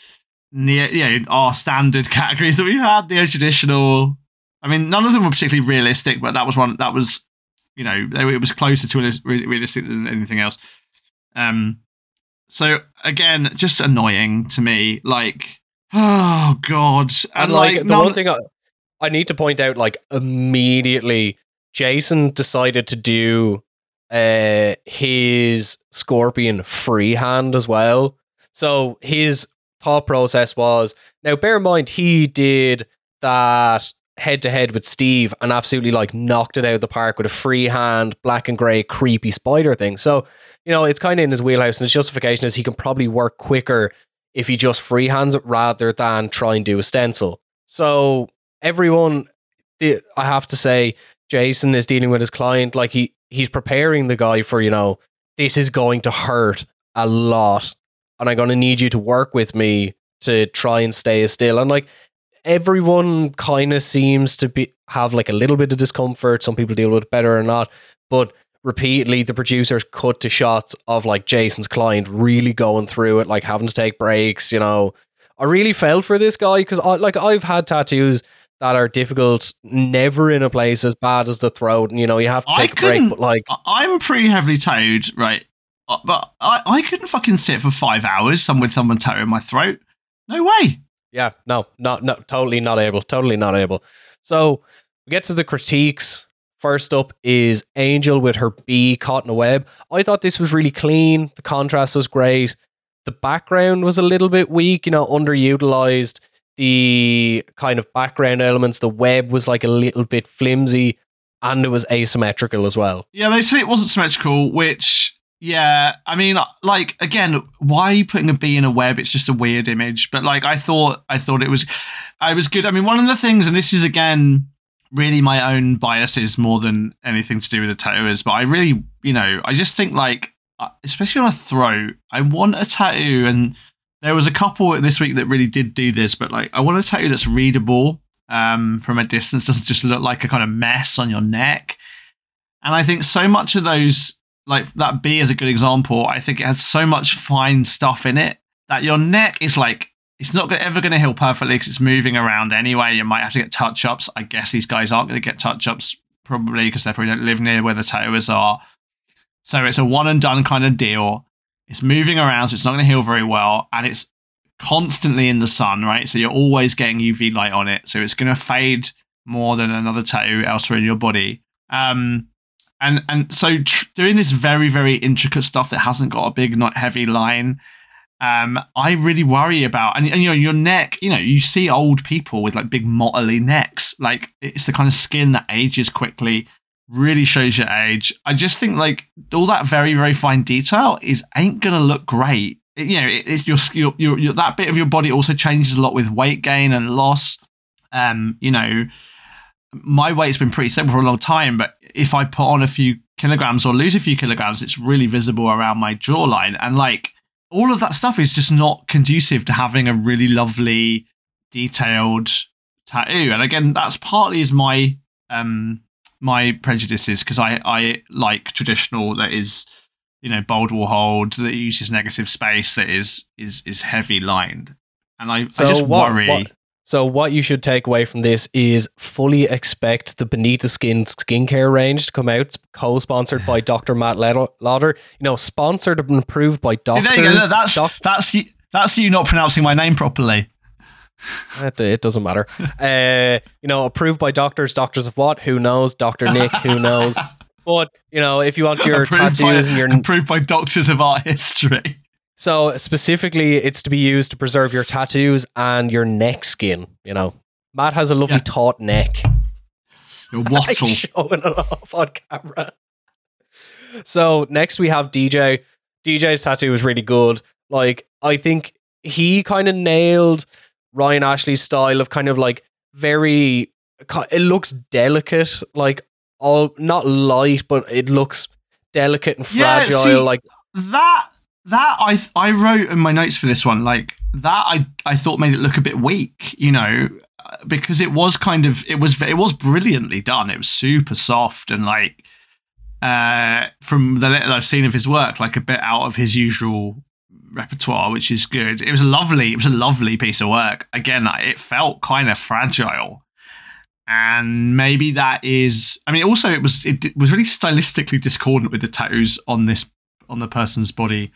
near you know our standard categories that we've had the traditional i mean none of them were particularly realistic but that was one that was you know they, it was closer to realistic than anything else um so again just annoying to me like oh god And, and, like, like, the none- one thing I, I need to point out, like immediately, Jason decided to do uh his scorpion freehand as well. So his thought process was now bear in mind he did that head to head with Steve and absolutely like knocked it out of the park with a freehand black and grey creepy spider thing. So, you know, it's kind of in his wheelhouse and his justification is he can probably work quicker if he just freehands it rather than try and do a stencil. So everyone, I have to say, Jason is dealing with his client like he he's preparing the guy for you know this is going to hurt a lot, and I'm going to need you to work with me to try and stay still. And like everyone kind of seems to be have like a little bit of discomfort. Some people deal with it better or not, but repeatedly the producers cut to shots of like Jason's client really going through it, like having to take breaks. You know, I really felt for this guy because I like I've had tattoos that are difficult, never in a place as bad as the throat, and you know you have to take a break. But like, i'm pretty heavily towed right Uh, but I, I couldn't fucking sit for five hours some with someone towing my throat no way yeah, no, not no, totally not able, totally not able. So we get to the critiques. First up is Angel with her bee caught in a web. I thought this was really clean. The contrast was great. The background was a little bit weak, you know, underutilized. The kind of background elements, the web was like a little bit flimsy and it was asymmetrical as well. Yeah, they said it wasn't symmetrical, which, yeah, I mean, like, again, why are you putting a bee in a web? It's just a weird image. But, like, I thought, I thought it was, I was good. I mean, one of the things, and this is, again, really my own biases more than anything to do with the tattooers, but I really, you know, I just think, like, uh, especially on a throat, I want a tattoo, and there was a couple this week that really did do this, but, like, I want to tell you that's readable um, from a distance, doesn't just look like a kind of mess on your neck. And I think so much of those, like that B is a good example. I think it has so much fine stuff in it that your neck is like, it's not ever going to heal perfectly because it's moving around anyway. You might have to get touch ups. I guess these guys aren't going to get touch ups probably because they probably don't live near where the tattooers are. So it's a one and done kind of deal. It's moving around, so it's not going to heal very well. And it's constantly in the sun, right? So you're always getting UV light on it. So it's going to fade more than another tattoo elsewhere in your body. Um, and and so tr- doing this very very intricate stuff that hasn't got a big not heavy line um i really worry about and, and you know your neck you know you see old people with like big mottly necks like it's the kind of skin that ages quickly really shows your age i just think like all that very very fine detail is ain't gonna look great it- you know, it, it's your, your, your, your that bit of your body also changes a lot with weight gain and loss. Um, you know, my weight's been pretty stable for a long time, but if I put on a few kilograms or lose a few kilograms, it's really visible around my jawline. And like all of that stuff is just not conducive to having a really lovely, detailed tattoo. And again, that's partly is my um my prejudices because I I like traditional that is you know bold will hold that uses negative space that is is is heavy lined. And I, I just what- worry. what- so what you should take away from this is fully expect the Beneath the Skin skincare range to come out, co-sponsored by Dr. Matt Lauder. You know, sponsored and approved by See, doctors. there you go. Look, that's doc- that's you, that's you not pronouncing my name properly. it, it doesn't matter. uh, you know, approved by doctors. Doctors of what? Who knows? Doctor Nick. Who knows? But you know, if you want your approved, tattoos by, and your approved by doctors of art history. so specifically, it's to be used to preserve your tattoos and your neck skin. You know, Matt has a lovely Yeah. taut neck. Your wattle. showing it off on camera. So next we have DJ. DJ's tattoo was really good. Like I think he kind of nailed Ryan Ashley's style of kind of like very. It looks delicate, like all not light, but it looks delicate and Yeah, fragile. see- like that that I I wrote in my notes for this one like that I I thought made it look a bit weak, you know, uh, because it was kind of it was it was brilliantly done. It was super soft and like uh from the little I've seen of his work, like a bit out of his usual repertoire, which is good. It was a lovely it was a lovely piece of work. Again, it felt kind of fragile. And maybe that is I mean also it was it was really stylistically discordant with the tattoos on this on the person's body.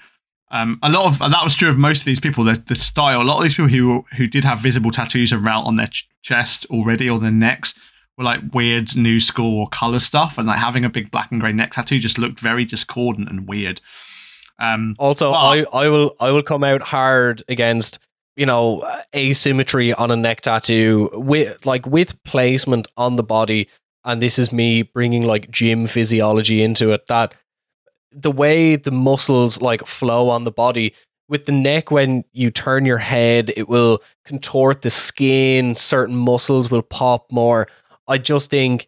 Um, a lot of and that was true of most of these people. The, the style, a lot of these people who who did have visible tattoos around on their ch- chest already or their necks were like weird new school color stuff, and like having a big black and grey neck tattoo just looked very discordant and weird. Um, Also, But- I, I will I will come out hard against you know asymmetry on a neck tattoo with like with placement on the body, and this is me bringing like gym physiology into it. That the way the muscles like flow on the body with the neck when you turn your head it will contort the skin certain muscles will pop more i just think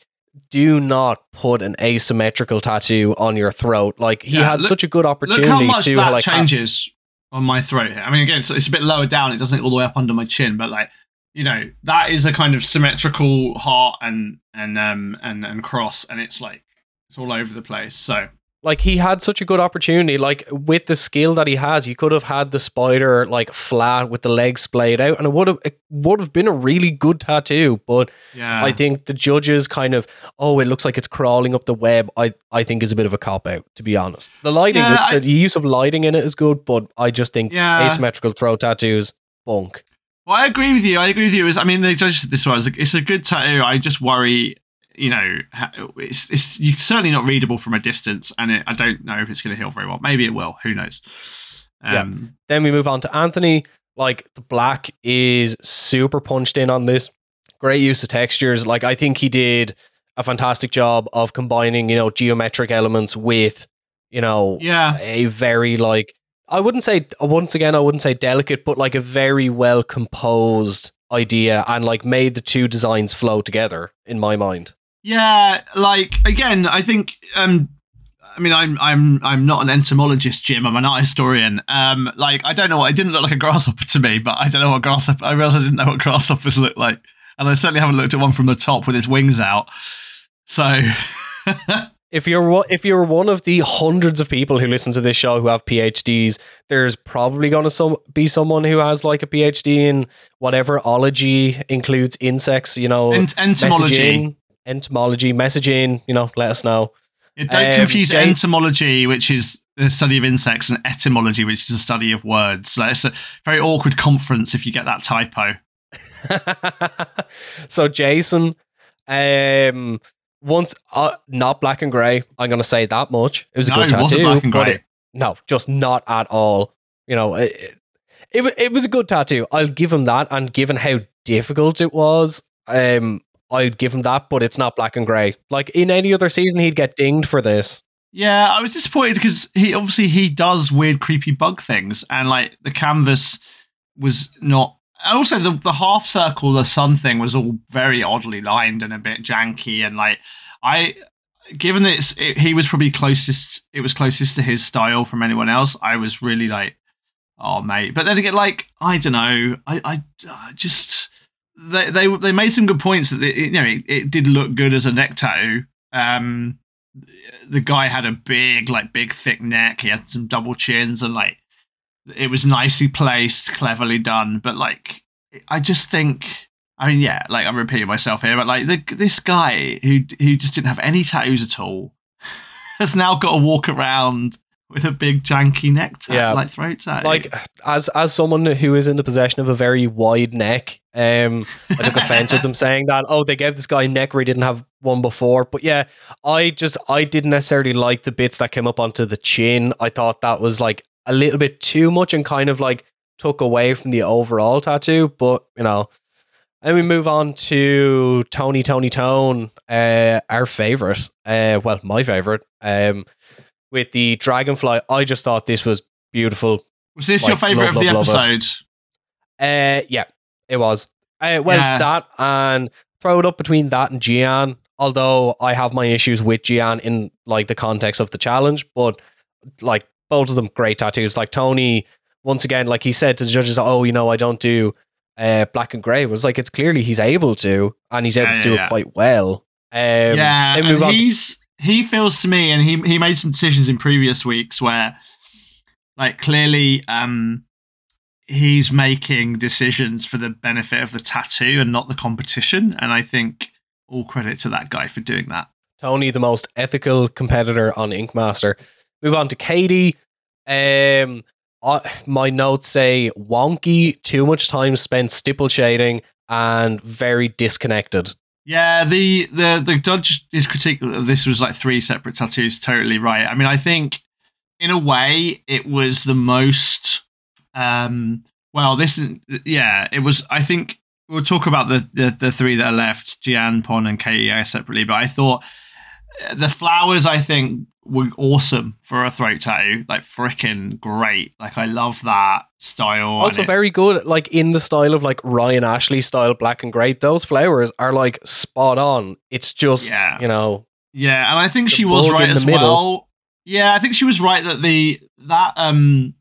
do not put an asymmetrical tattoo on your throat like he Yeah, had look- such a good opportunity look how much to that like ha- changes on my throat here. I mean, again, so it's a bit lower down. It doesn't all the way up under my chin, but like you know, that is a kind of symmetrical heart and and um and and cross, and it's like it's all over the place. So like he had such a good opportunity like with the skill that he has you could have had the spider like flat with the legs splayed out and it would have it would have been a really good tattoo but yeah, I think the judges kind of, oh, it looks like it's crawling up the web. I, I think is a bit of a cop out, to be honest. The lighting, Yeah, I- the use of lighting in it is good, but I just think Yeah. asymmetrical throat tattoos, bunk. Well, I agree with you. I agree with you. It's- I mean, the judges this one. It's a, it's a good tattoo. I just worry, you know, it's it's you certainly not readable from a distance, and it, I don't know if it's going to heal very well. Maybe it will. Who knows? Yeah. Um, Then we move on to Anthony. Like the black is super punched in on this. Great use of textures. Like I think he did a fantastic job of combining, you know, geometric elements with, you know, yeah. a very like I wouldn't say once again I wouldn't say delicate, but like a very well composed idea and like made the two designs flow together in my mind. Yeah, like again, I think um I mean I'm I'm I'm not an entomologist, Jim, I'm an art historian. Um like I don't know what it didn't look like a grasshopper to me, but I don't know what grasshopper I realized I didn't know what grasshoppers look like. And I certainly haven't looked at one from the top with its wings out. So If you're one- if you're one of the hundreds of people who listen to this show who have PhDs, there's probably going to some, be someone who has like a PhD in whatever ology includes insects. You know, ent- entomology. messaging, entomology, messaging. You know, let us know. Yeah, don't Um, confuse Jane- entomology, which is the study of insects, and etymology, which is the study of words. Like, it's a very awkward conference if you get that typo. so Jason, um, once uh, not black and gray. I'm gonna say that much. It was a no, good it wasn't tattoo. black and grey. no, just not at all. You know, it, it, it it was a good tattoo. I'll give him that. And given how difficult it was, um, I'd give him that. But it's not black and gray. Like in any other season, he'd get dinged for this. Yeah, I was disappointed because he obviously he does weird, creepy bug things, and like the canvas was not. Also, the the half circle, the sun thing was all very oddly lined and a bit janky, and like I, given that it, he was probably closest, it was closest to his style from anyone else. I was really like, oh mate. But then again, like I don't know, I I, I just they they they made some good points that it, you know it, it did look good as a neck tattoo. Um, the guy had a big, like, big, thick neck. He had some double chins, and like, it was nicely placed, cleverly done. But like, I just think, I mean, yeah, like I'm repeating myself here, but like, the, this guy who who just didn't have any tattoos at all has now got to walk around with a big janky neck tattoo, Yeah. like throat tattoo. Like as as someone who is in the possession of a very wide neck, um, I took offense with them saying that. Oh, they gave this guy a neck where he didn't have one before. But yeah, I just I didn't necessarily like the bits that came up onto the chin. I thought that was like a little bit too much and kind of like took away from the overall tattoo. But you know, and we move on to Tony Tony Tone, uh, our favorite. Uh, well, my favorite. Um, with the dragonfly, I just thought this was beautiful. was this your favorite love, of the love, love it. Uh, yeah, it was. Uh, well, Yeah. that and throw it up between that and Gian. Although I have my issues with Gian in like the context of the challenge, but like both of them great tattoos. Like Tony, once again, like he said to the judges, "Oh, you know, I don't do uh, black and gray." Was like it's clearly he's able to, and he's able Yeah, to do yeah, it quite well. Um, yeah, and he's he feels to me, and he he made some decisions in previous weeks where, like, clearly, um, he's making decisions for the benefit of the tattoo and not the competition, and I think all credit to that guy for doing that. Tony, the most ethical competitor on Ink Master. Move on to Katie. Um, I, my notes say wonky, too much time spent stipple shading, and very disconnected. Yeah, the the the judge is critique of this was like three separate tattoos. Totally right. I mean, I think in a way it was the most. Um, well, this is yeah. It was. I think we'll talk about the the, the three that are left: Gian, Pon, and Katie separately. But I thought uh, the flowers. I think were awesome for a throat tattoo. Like freaking great. Like I love that style. Also, very good, like in the style of like Ryan Ashley style black and grey. Those flowers are like spot on. It's just, Yeah. you know, Yeah, and I think she was right as middle. well. Yeah, I think she was right that the that um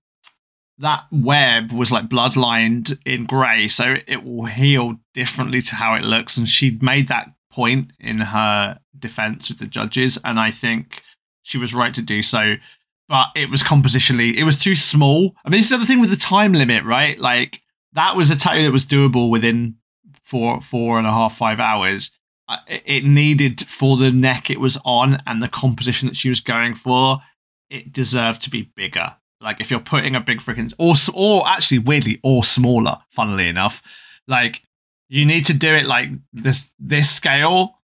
that web was like bloodlined in grey, so it will heal differently to how it looks. And she made that point in her defense with the judges, and I think she was right to do so. But it was compositionally, it was too small. I mean, this is the thing with the time limit, right? Like that was a tattoo that was doable within four, four and a half, five hours uh, it needed for the neck it was on and the composition that she was going for it deserved to be bigger like if you're putting a big freaking or or actually weirdly or smaller funnily enough like you need to do it like this this scale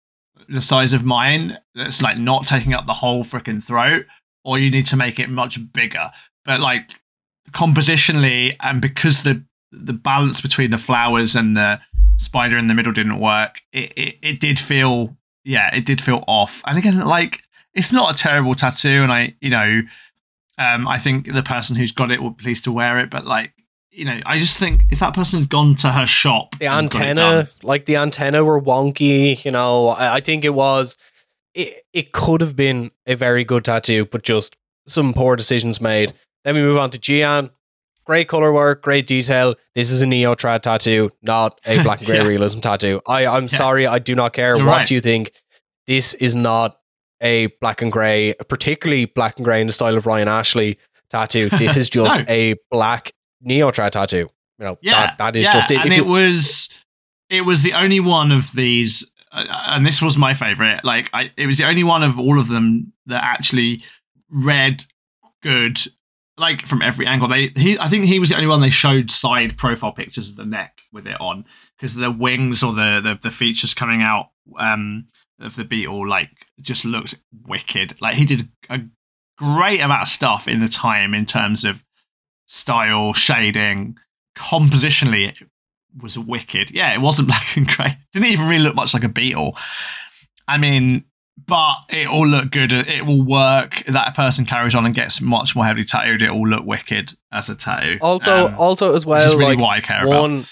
the size of mine that's like not taking up the whole freaking throat or you need to make it much bigger. But like compositionally and because the the balance between the flowers and the spider in the middle didn't work it, it, it did feel yeah it did feel off. And again like it's not a terrible tattoo and i you know um i think the person who's got it will be pleased to wear it but like you know i just think if that person had gone to her shop the and got it antenna like the antenna were wonky you know i, I think it was it, it could have been a very good tattoo but just some poor decisions made then we move on to gian great color work great detail this is a neo trad tattoo not a black and gray Yeah. realism tattoo i i'm Yeah. sorry i do not care You're what right. you think this is not a black and gray particularly black and gray in the style of ryan ashley tattoo this is just No. a black neo trad tattoo you know Yeah, that, that is yeah, just it and If it you- was it was the only one of these, uh, and this was my favorite. Like, I, it was the only one of all of them that actually read good, like from every angle. They, he, I think he was the only one they showed side profile pictures of the neck with it on because the wings or the, the the features coming out um of the beetle like just looked wicked. Like he did a great amount of stuff in the time in terms of style, shading, compositionally it was wicked. Yeah, it wasn't black and grey. Didn't even really look much like a beetle. I mean, but it all look good. It will work. If that person carries on and gets much more heavily tattooed. It will look wicked as a tattoo. Also, Um, also as well, really like what I care about. one,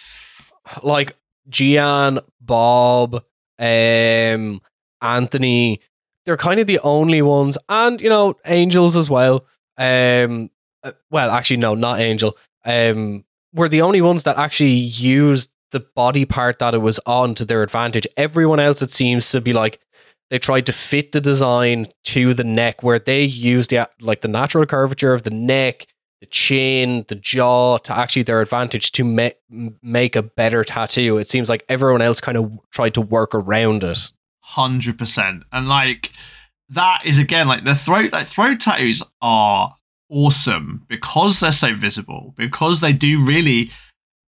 like Gian, Bob, um, Anthony, they're kind of the only ones, and you know, Angels as well. Um, uh, well, actually, no, not Angel. Um, were the only ones that actually used the body part that it was on to their advantage. Everyone else, it seems to be like they tried to fit the design to the neck, where they used the like the natural curvature of the neck, the chin, the jaw to actually their advantage to ma- make a better tattoo. It seems like everyone else kind of tried to work around it. hundred percent. And like that is again like the throat like throat tattoos are awesome because they're so visible because they do really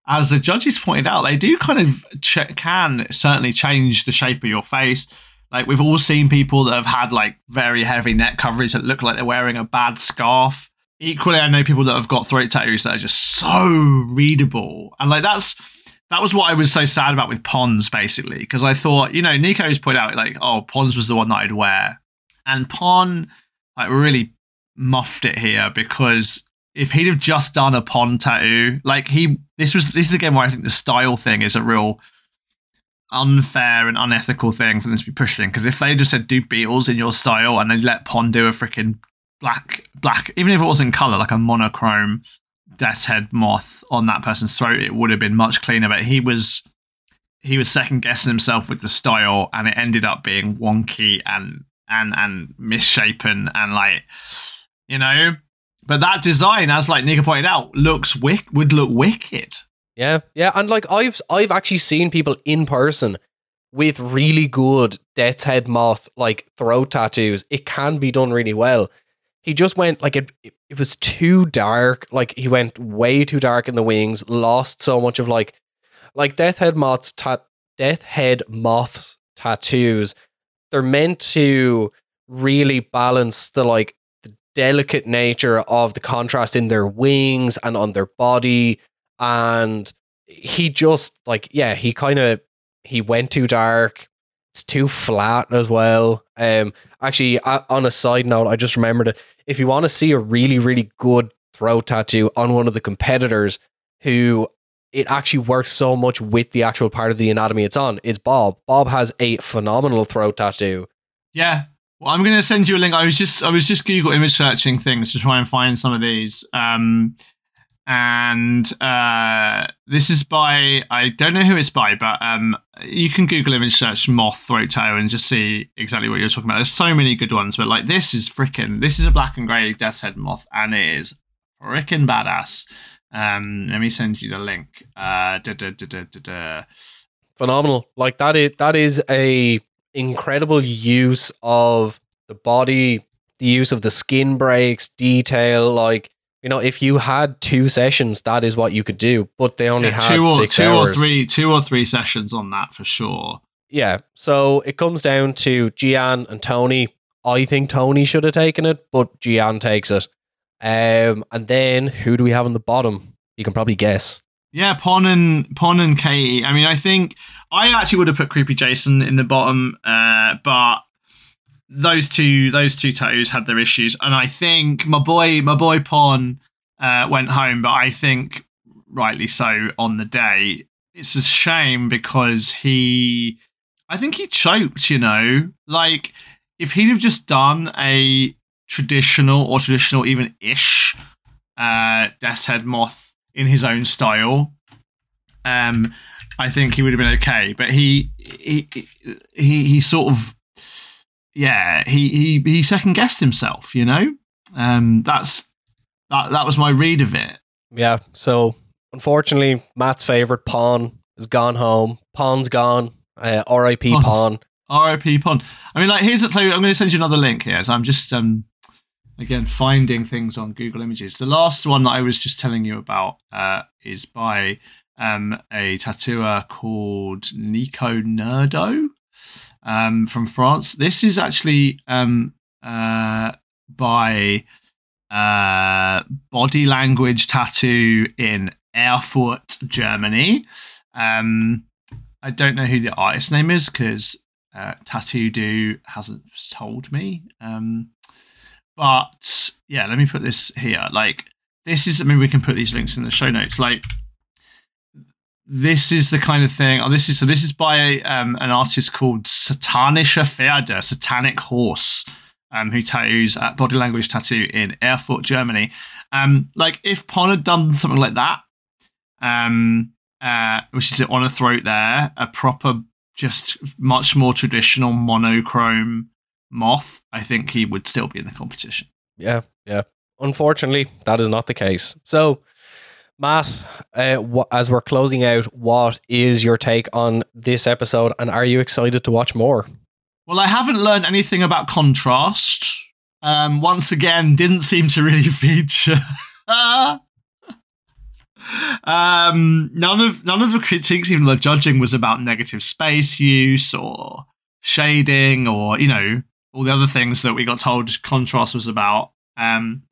as the judges pointed out they do kind of ch- can certainly change the shape of your face. Like we've all seen people that have had like very heavy neck coverage that look like they're wearing a bad scarf. Equally i know people that have got throat tattoos that are just so readable. And like that's that was what I was so sad about with Pons, basically, because I thought, you know, Nikko's put out like, oh, Pons was the one that I'd wear, and Pon like really muffed it here because if he'd have just done a pond tattoo, like he, this was this is again where I think the style thing is a real unfair and unethical thing for them to be pushing. Because if they just said do Beatles in your style and they let Pond do a freaking black black, even if it wasn't color, like a monochrome death's head moth on that person's throat, it would have been much cleaner. But he was he was second guessing himself with the style, and it ended up being wonky and and and misshapen and like you know. But that design, as like Nikko pointed out, looks wick would look wicked. Yeah, yeah, and like I've I've actually seen people in person with really good death's head moth like throat tattoos. It can be done really well. He just went like it. It was too dark. Like he went way too dark in the wings. Lost so much of like, like death head moths. Ta- death head moths tattoos. They're meant to really balance the like delicate nature of the contrast in their wings and on their body. And he just like yeah he kind of he went too dark. It's too flat as well. Um actually on a side note i just remembered it. If you want to see a really really good throat tattoo on one of the competitors who it actually works so much with the actual part of the anatomy it's on is bob. Bob has a phenomenal throat tattoo. Yeah. Well, I'm going to send you a link. I was just I was just Google image searching things to try and find some of these. Um, and uh, this is by I don't know who it's by, but um, you can Google image search moth throat tattoo and just see exactly what you're talking about. There's so many good ones, but like this is freaking this is a black and grey death's head moth, and it is freaking badass. Um, let me send you the link. Uh, da, da, da. phenomenal like that is that is a incredible use of the body the use of the skin breaks detail like you know if you had two sessions that is what you could do but they only Yeah, had two or two hours. or three two or three sessions on that for sure. yeah so it comes down to gian and tony. I think tony should have taken it but gian takes it. Um and then who do we have on the bottom? You can probably guess. Yeah, Pon and Pon and Katie. I mean, I think I actually would have put Creepy Jason in the bottom, uh, but those two those two tattoos had their issues, and I think my boy my boy Pon uh, went home, but I think rightly so on the day. It's a shame because he, I think he choked. You know, like if he'd have just done a traditional or traditional even ish uh, Death's Head Moth in his own style, um, I think he would have been okay. But he he he he sort of yeah he he he second guessed himself. You know, um, that's that that was my read of it. yeah so unfortunately matt's favorite pawn has gone home pawn's gone uh, rip pawn R.I.P. Pawn. I mean, like, here's so I'm going to send you another link here. So I'm just um again finding things on Google Images. The last one that I was just telling you about uh, is by um a tattooer called Nico Nerdo um from France. This is actually um uh by uh body language tattoo in Erfurt, Germany. Um I don't know who the artist name is because uh, Tattoodo hasn't told me. Um, but yeah, let me put this here. Like, this is, I mean, we can put these links in the show notes. Like, this is the kind of thing. Oh, this is so. This is by um, an artist called Satanische Pferde, Satanic Horse, um, who tattoos at Body Language Tattoo in Erfurt, Germany. Um, like if Pon had done something like that, um, uh, which is on a throat there, a proper, just much more traditional monochrome moth, I think he would still be in the competition. Yeah, yeah. Unfortunately, that is not the case. So Matt, uh, wh- as we're closing out, what is your take on this episode, and are you excited to watch more? Well, I haven't learned anything about contrast. Um, once again, didn't seem to really feature. um, none of none of the critiques, even the judging, was about negative space use or shading or you know all the other things that we got told contrast was about. Um,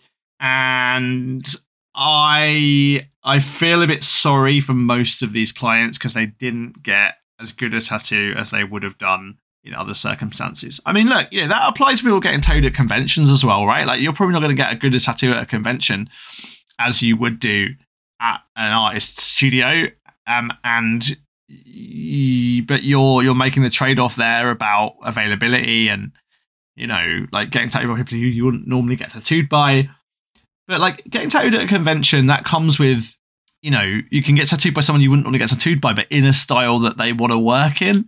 and I I feel a bit sorry for most of these clients because they didn't get as good a tattoo as they would have done in other circumstances. I mean, look, yeah, that applies to people getting tattooed at conventions as well, right? Like you're probably not going to get a good a tattoo at a convention as you would do at an artist's studio. Um, and but you're you're making the trade off there about availability and you know like getting tattooed by people who you wouldn't normally get tattooed by. But like getting tattooed at a convention, that comes with you know, you can get tattooed by someone you wouldn't want to get tattooed by, but in a style that they want to work in.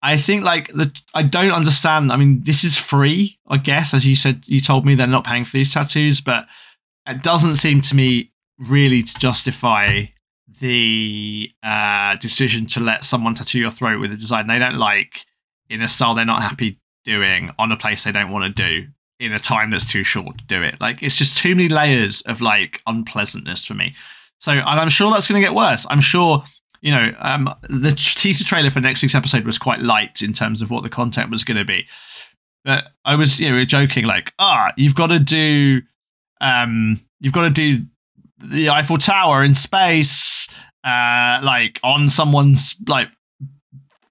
I think like the I don't understand. I mean, this is free, I guess, as you said. You told me they're not paying for these tattoos, but it doesn't seem to me really to justify the uh, decision to let someone tattoo your throat with a design they don't like in a style they're not happy doing on a place they don't want to do in a time that's too short to do it. Like it's just too many layers of like unpleasantness for me. So, and I'm sure that's going to get worse. I'm sure, you know, um, the teaser trailer for next week's episode was quite light in terms of what the content was going to be. But I was, you know, joking like, ah, you've got to do, um, you've got to do the Eiffel Tower in space, uh, like on someone's like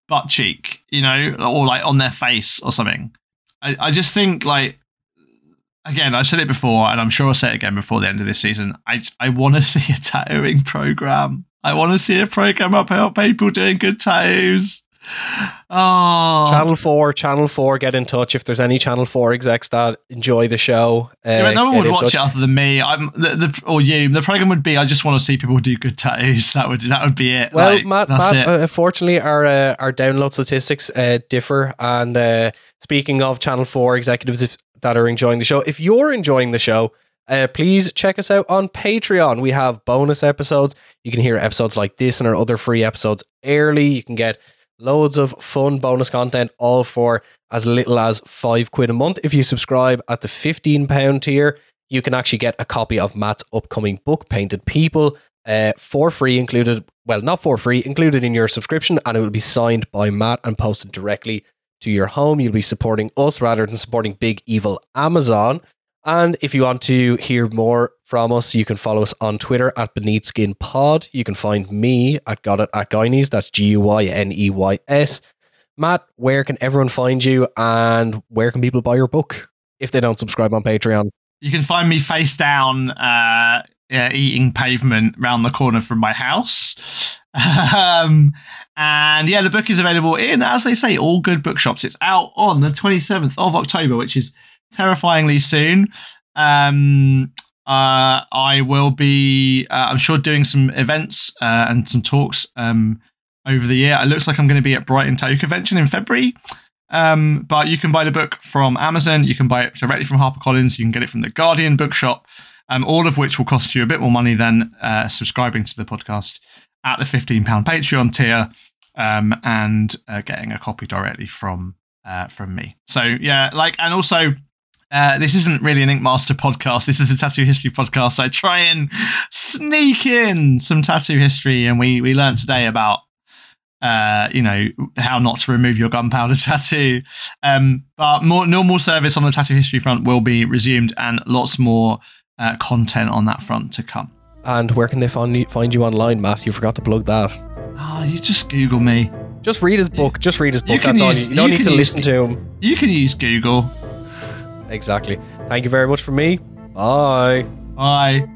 butt cheek, you know, or like on their face or something. I, I just think like again, I said it before, and I'm sure I'll say it again before the end of this season. I I want to see a tattooing program. I want to see a program about people doing good tattoos. Oh, Channel Four, Channel Four, get in touch if there's any Channel Four execs that enjoy the show. Uh, yeah, no one would watch touch. it other than me. I'm the, the, or you. The program would be. I just want to see people do good tattoos. That would that would be it. Well, like, Matt, Matt uh, unfortunately, our uh, our download statistics uh, differ. And uh, speaking of Channel Four executives, if that are enjoying the show. If you're enjoying the show, uh, please check us out on Patreon. We have bonus episodes. You can hear episodes like this and our other free episodes early. You can get loads of fun bonus content, all for as little as five quid a month. If you subscribe at the £15 tier, you can actually get a copy of Matt's upcoming book, Painted People, uh, for free, included, well, not for free, included in your subscription, and it will be signed by Matt and posted directly to your home. You'll be supporting us rather than supporting big evil Amazon. And if you want to hear more from us, you can follow us on Twitter at Beneath Skin Pod. You can find me at Got It at Guyneys. That's G U Y N E Y S. Matt, where can everyone find you and where can people buy your book if they don't subscribe on Patreon? You can find me face down uh, uh, eating pavement round the corner from my house. um, and yeah, the book is available in, as they say, all good bookshops. It's out on the 27th of October, which is terrifyingly soon. Um, uh, I will be, uh, I'm sure, doing some events uh, and some talks um, over the year. It looks like I'm going to be at Brighton Tattoo Convention in February. Um, but you can buy the book from Amazon. You can buy it directly from HarperCollins. You can get it from the Guardian bookshop um, all of which will cost you a bit more money than uh, subscribing to the podcast at the £15 Patreon tier um, and uh, getting a copy directly from uh, from me. So, yeah, like, and also, uh, this isn't really an Ink Master podcast. This is a tattoo history podcast. I try and sneak in some tattoo history, and we we learned today about uh, you know how not to remove your gunpowder tattoo. Um, but more normal service on the tattoo history front will be resumed, and lots more uh, content on that front to come. And where can they find you, find you online, Matt? You forgot to plug that. Oh, you just Google me. Just read his book. Just read his book. That's all. use- You, you don't you need to use- listen to him. You can use Google. Exactly. Thank you very much for me. Bye. Bye.